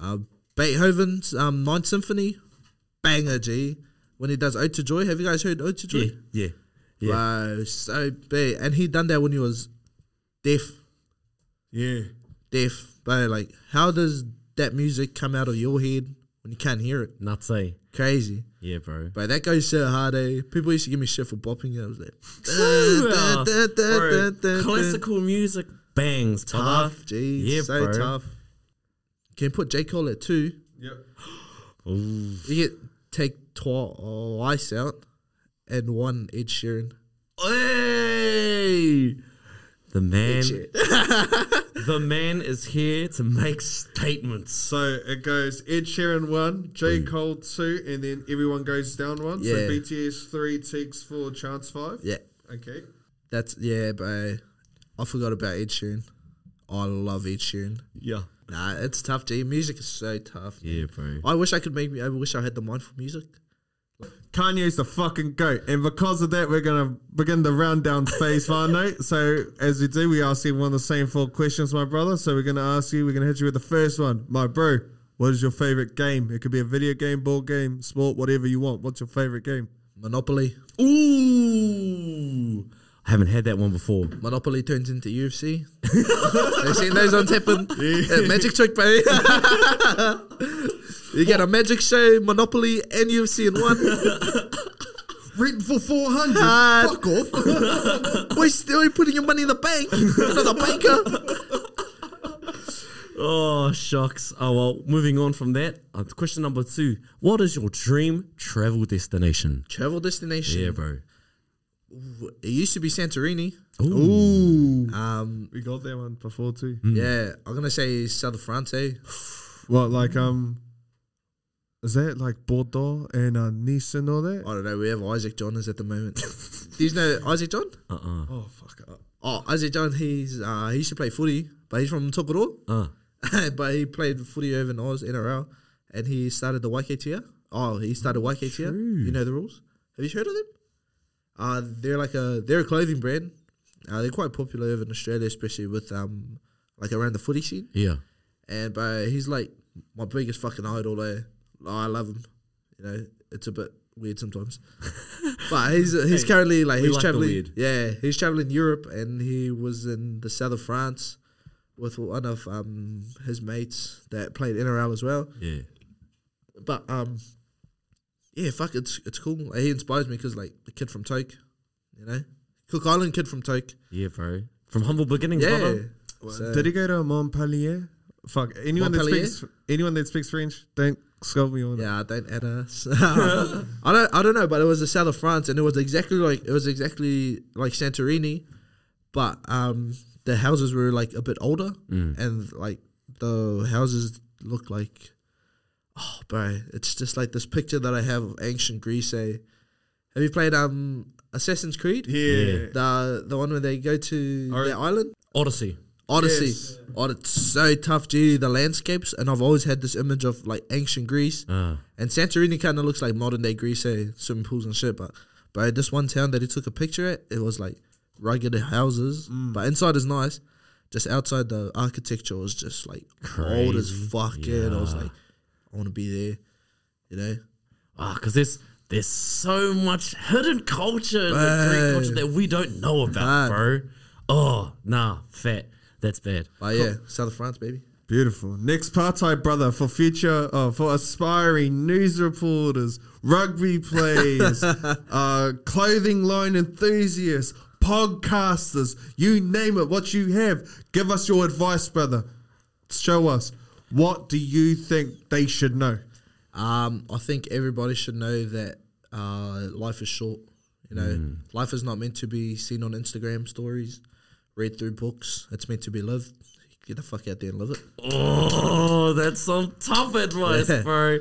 C: Uh, Beethoven's um, Ninth Symphony, banger G. When he does Ode to Joy, have you guys heard Ode to Joy?
B: Yeah. Yeah. Yeah.
C: Bro, so big, and he done that when he was deaf,
A: Yeah.
C: deaf. But like, how does that music come out of your head when you can't hear it?
B: Nuts, eh?
C: Crazy.
B: Yeah, bro.
C: But that goes so hard, eh? People used to give me shit for bopping it. I was like, "Da, da, da,
B: Bro,
C: da, da, da."
B: classical music bangs.
C: Tough, geez.
B: Yeah,
C: so
B: bro.
C: tough. Can you put J. Cole at two?
A: Yep.
B: Ooh.
C: You get take twice out oh, and one Ed Sheeran.
B: Hey! The man, the man is here to make statements.
A: So it goes Ed Sheeran one, J Cole two, and then everyone goes down one. So
C: Yeah.
A: BTS three, Teeks four, Chance five.
C: Yeah,
A: Okay.
C: that's yeah, but I forgot about Ed Sheeran. I love Ed Sheeran.
B: Yeah,
C: Nah, it's tough, dude. Music is so tough.
B: yeah, bro.
C: I wish I could make. I wish I had the mind for music.
A: Kanye's the fucking goat, and because of that, we're gonna begin the round down phase, Vano. So as we do, we ask everyone the same four questions, my brother. So we're gonna ask you. We're gonna hit you with the first one, my bro. What is your favorite game? It could be a video game, board game, sport, whatever you want. What's your favorite game?
C: Monopoly.
B: Ooh, I haven't had that one before.
C: Monopoly turns into UFC. I've seen those on tipping. Uh, magic trick, bro. you get a magic show, Monopoly, and UFC in one.
A: Written for four hundred.
C: Ah.
A: Fuck off.
C: Why still putting your money in the bank? Another banker.
B: Oh, shucks. Oh, well, moving on from that. Uh, question number two What is your dream travel destination?
C: Travel destination.
B: Yeah, bro.
C: It used to be Santorini.
A: Ooh.
C: Um,
A: We got that one before too.
C: yeah, I'm gonna say South of France. Eh?
A: What like um, is that like Bordeaux and uh, Nice and all that?
C: I don't know. We have Isaac John is at the moment. Do you know Isaac John?
B: Uh uh
A: Oh fuck up.
C: Oh, Isaac John. He's uh, he used to play footy, but he's from Tokoroa.
B: Uh.
C: but he played footy over in Oz NRL, and he started the YKTR. Oh, he started YKTR.
B: True.
C: You know the rules. Have you heard of them? Uh, they're like a they're a clothing brand. Uh, they're quite popular over in Australia, especially with um like around the footy scene.
B: Yeah.
C: And but he's like my biggest fucking idol. There, I love him. You know, it's a bit weird sometimes, but he's he's
B: Hey,
C: currently like he's
B: like
C: traveling.
B: weird.
C: Yeah, he's traveling Europe, and he was in the south of France with one of um his mates that played NRL as well.
B: Yeah.
C: But um, yeah, fuck, it's it's cool. Like, he inspires me because like the kid from Toke, you know, Cook Island kid from Toke.
B: Yeah, bro. From humble beginnings,
C: Yeah.
B: brother.
C: So-
A: Did he go to Montpellier? Fuck anyone
C: Montpellier?
A: that speaks anyone that speaks French, don't scold me on.
C: Yeah, don't add us. I don't. I don't know, but it was the south of France, and it was exactly like it was exactly like Santorini, but um, the houses were like a bit older, and like the houses looked like, oh, bro, it's just like this picture that I have of ancient Greece. Eh? Have you played um Assassin's Creed?
A: Yeah.
C: The the one where they go to
A: Or-
C: the island.
B: Odyssey.
C: Odyssey.
A: Yes.
C: Oh, it's so tough, G. The landscapes, and I've always had this image of like ancient Greece.
B: Uh,
C: And Santorini kind of looks like modern day Greece, eh? swimming pools and shit. But but this one town that he took a picture at, it was like rugged houses, but inside is nice. Just outside, the architecture was just like old as
B: Crazy.
C: fuck. Yeah, and I was like, I want to be there. You know,
B: ah, because there's there's so much hidden culture in the Greek culture that we don't know about, bro. Oh, nah, fat. That's bad.
C: but yeah, South of France, baby.
A: Beautiful. Next party, brother, for future, uh, for aspiring news reporters, rugby players, uh, clothing line enthusiasts, podcasters, you name it, what you have. Give us your advice, brother. Show us. What do you think they should know?
C: Um, I think everybody should know that uh, life is short. You know, life is not meant to be seen on Instagram stories, read through books. It's meant to be lived. Get the fuck out there and live it.
B: Oh, that's some tough advice,
C: Yeah.
B: bro.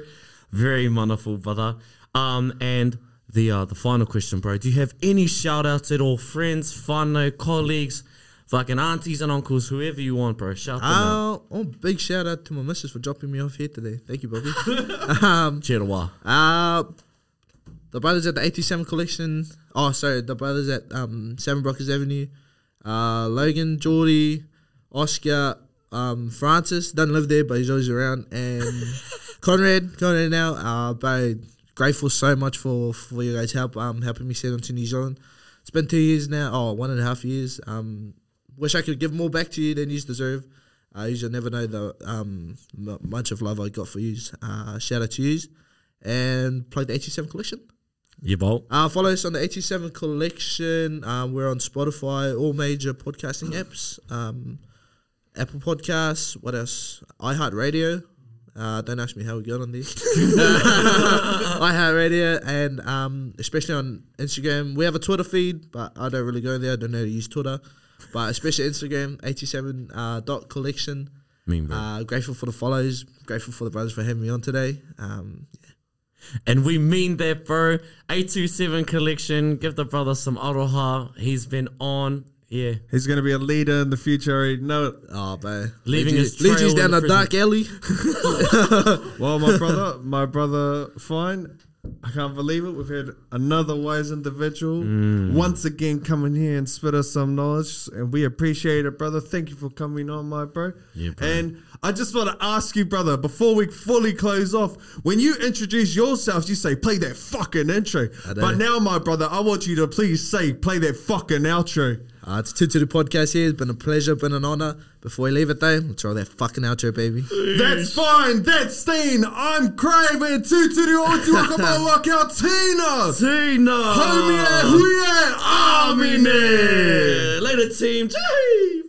B: Very wonderful, brother. Um, and the uh, the final question, bro. Do you have any shout outs at all? Friends, whānau, colleagues, fucking aunties and uncles, whoever you want, bro. Shout them out.
C: Uh, oh, big shout out to my missus for dropping me off here today. Thank you, Bobby. um, uh, the brothers at the 827 collection. Oh, sorry, the brothers at um, Seven Brockers Avenue. Uh, Logan, Geordie, Oscar, um, Francis. Doesn't live there, but he's always around. And Conrad, Conrad now. Uh, bro, grateful so much for for your guys' help, um, helping me settle into New Zealand. It's been two years now. Oh, one and a half years. Um, wish I could give more back to you than you deserve. Uh, you never know the um m- much of love I got for you. Uh, shout out to you, and play the 827 collection.
B: Yeah, Bolt.
C: Uh, follow us on the 827 Collection. Um, we're on Spotify, all major podcasting apps. Um, Apple Podcasts. What else? iHeartRadio. Uh, don't ask me how we got on this. iHeartRadio and um, especially on Instagram. We have a Twitter feed, but I don't really go there. I don't know how to use Twitter. But especially Instagram, 827 uh, dot collection.
B: Mean, bro.
C: Uh, grateful for the follows. Grateful for the brothers for having me on today. Um,
B: And we mean that, bro. 827 collection. Give the brother some aroha. He's been on. Yeah.
A: He's going to be a leader in the future. I know it.
C: oh, bro.
B: Leaving
C: Leads
B: his
C: you-
B: trail in
C: down
B: the
C: a dark alley.
A: Well, my brother, my brother, fine. I can't believe it. We've had another wise individual mm. once again coming here and spit us some knowledge, and we appreciate it, brother. Thank you for coming on, my bro.
B: Yeah, bro.
A: And I just want to ask you, brother, before we fully close off, when you introduce yourself, you say, "Play that fucking intro." But now, my brother, I want you to please say, "Play that fucking outro."
C: Uh, it's two to the podcast here. It's been a pleasure, been an honor. Before we leave it though, let's roll that fucking outro, baby.
A: That's fine. That's Steen. I'm Craven. Two to the Otiwaka Workout Tina.
B: Tina!
A: Homie, who ya? Amine.
B: Later, team. Gee!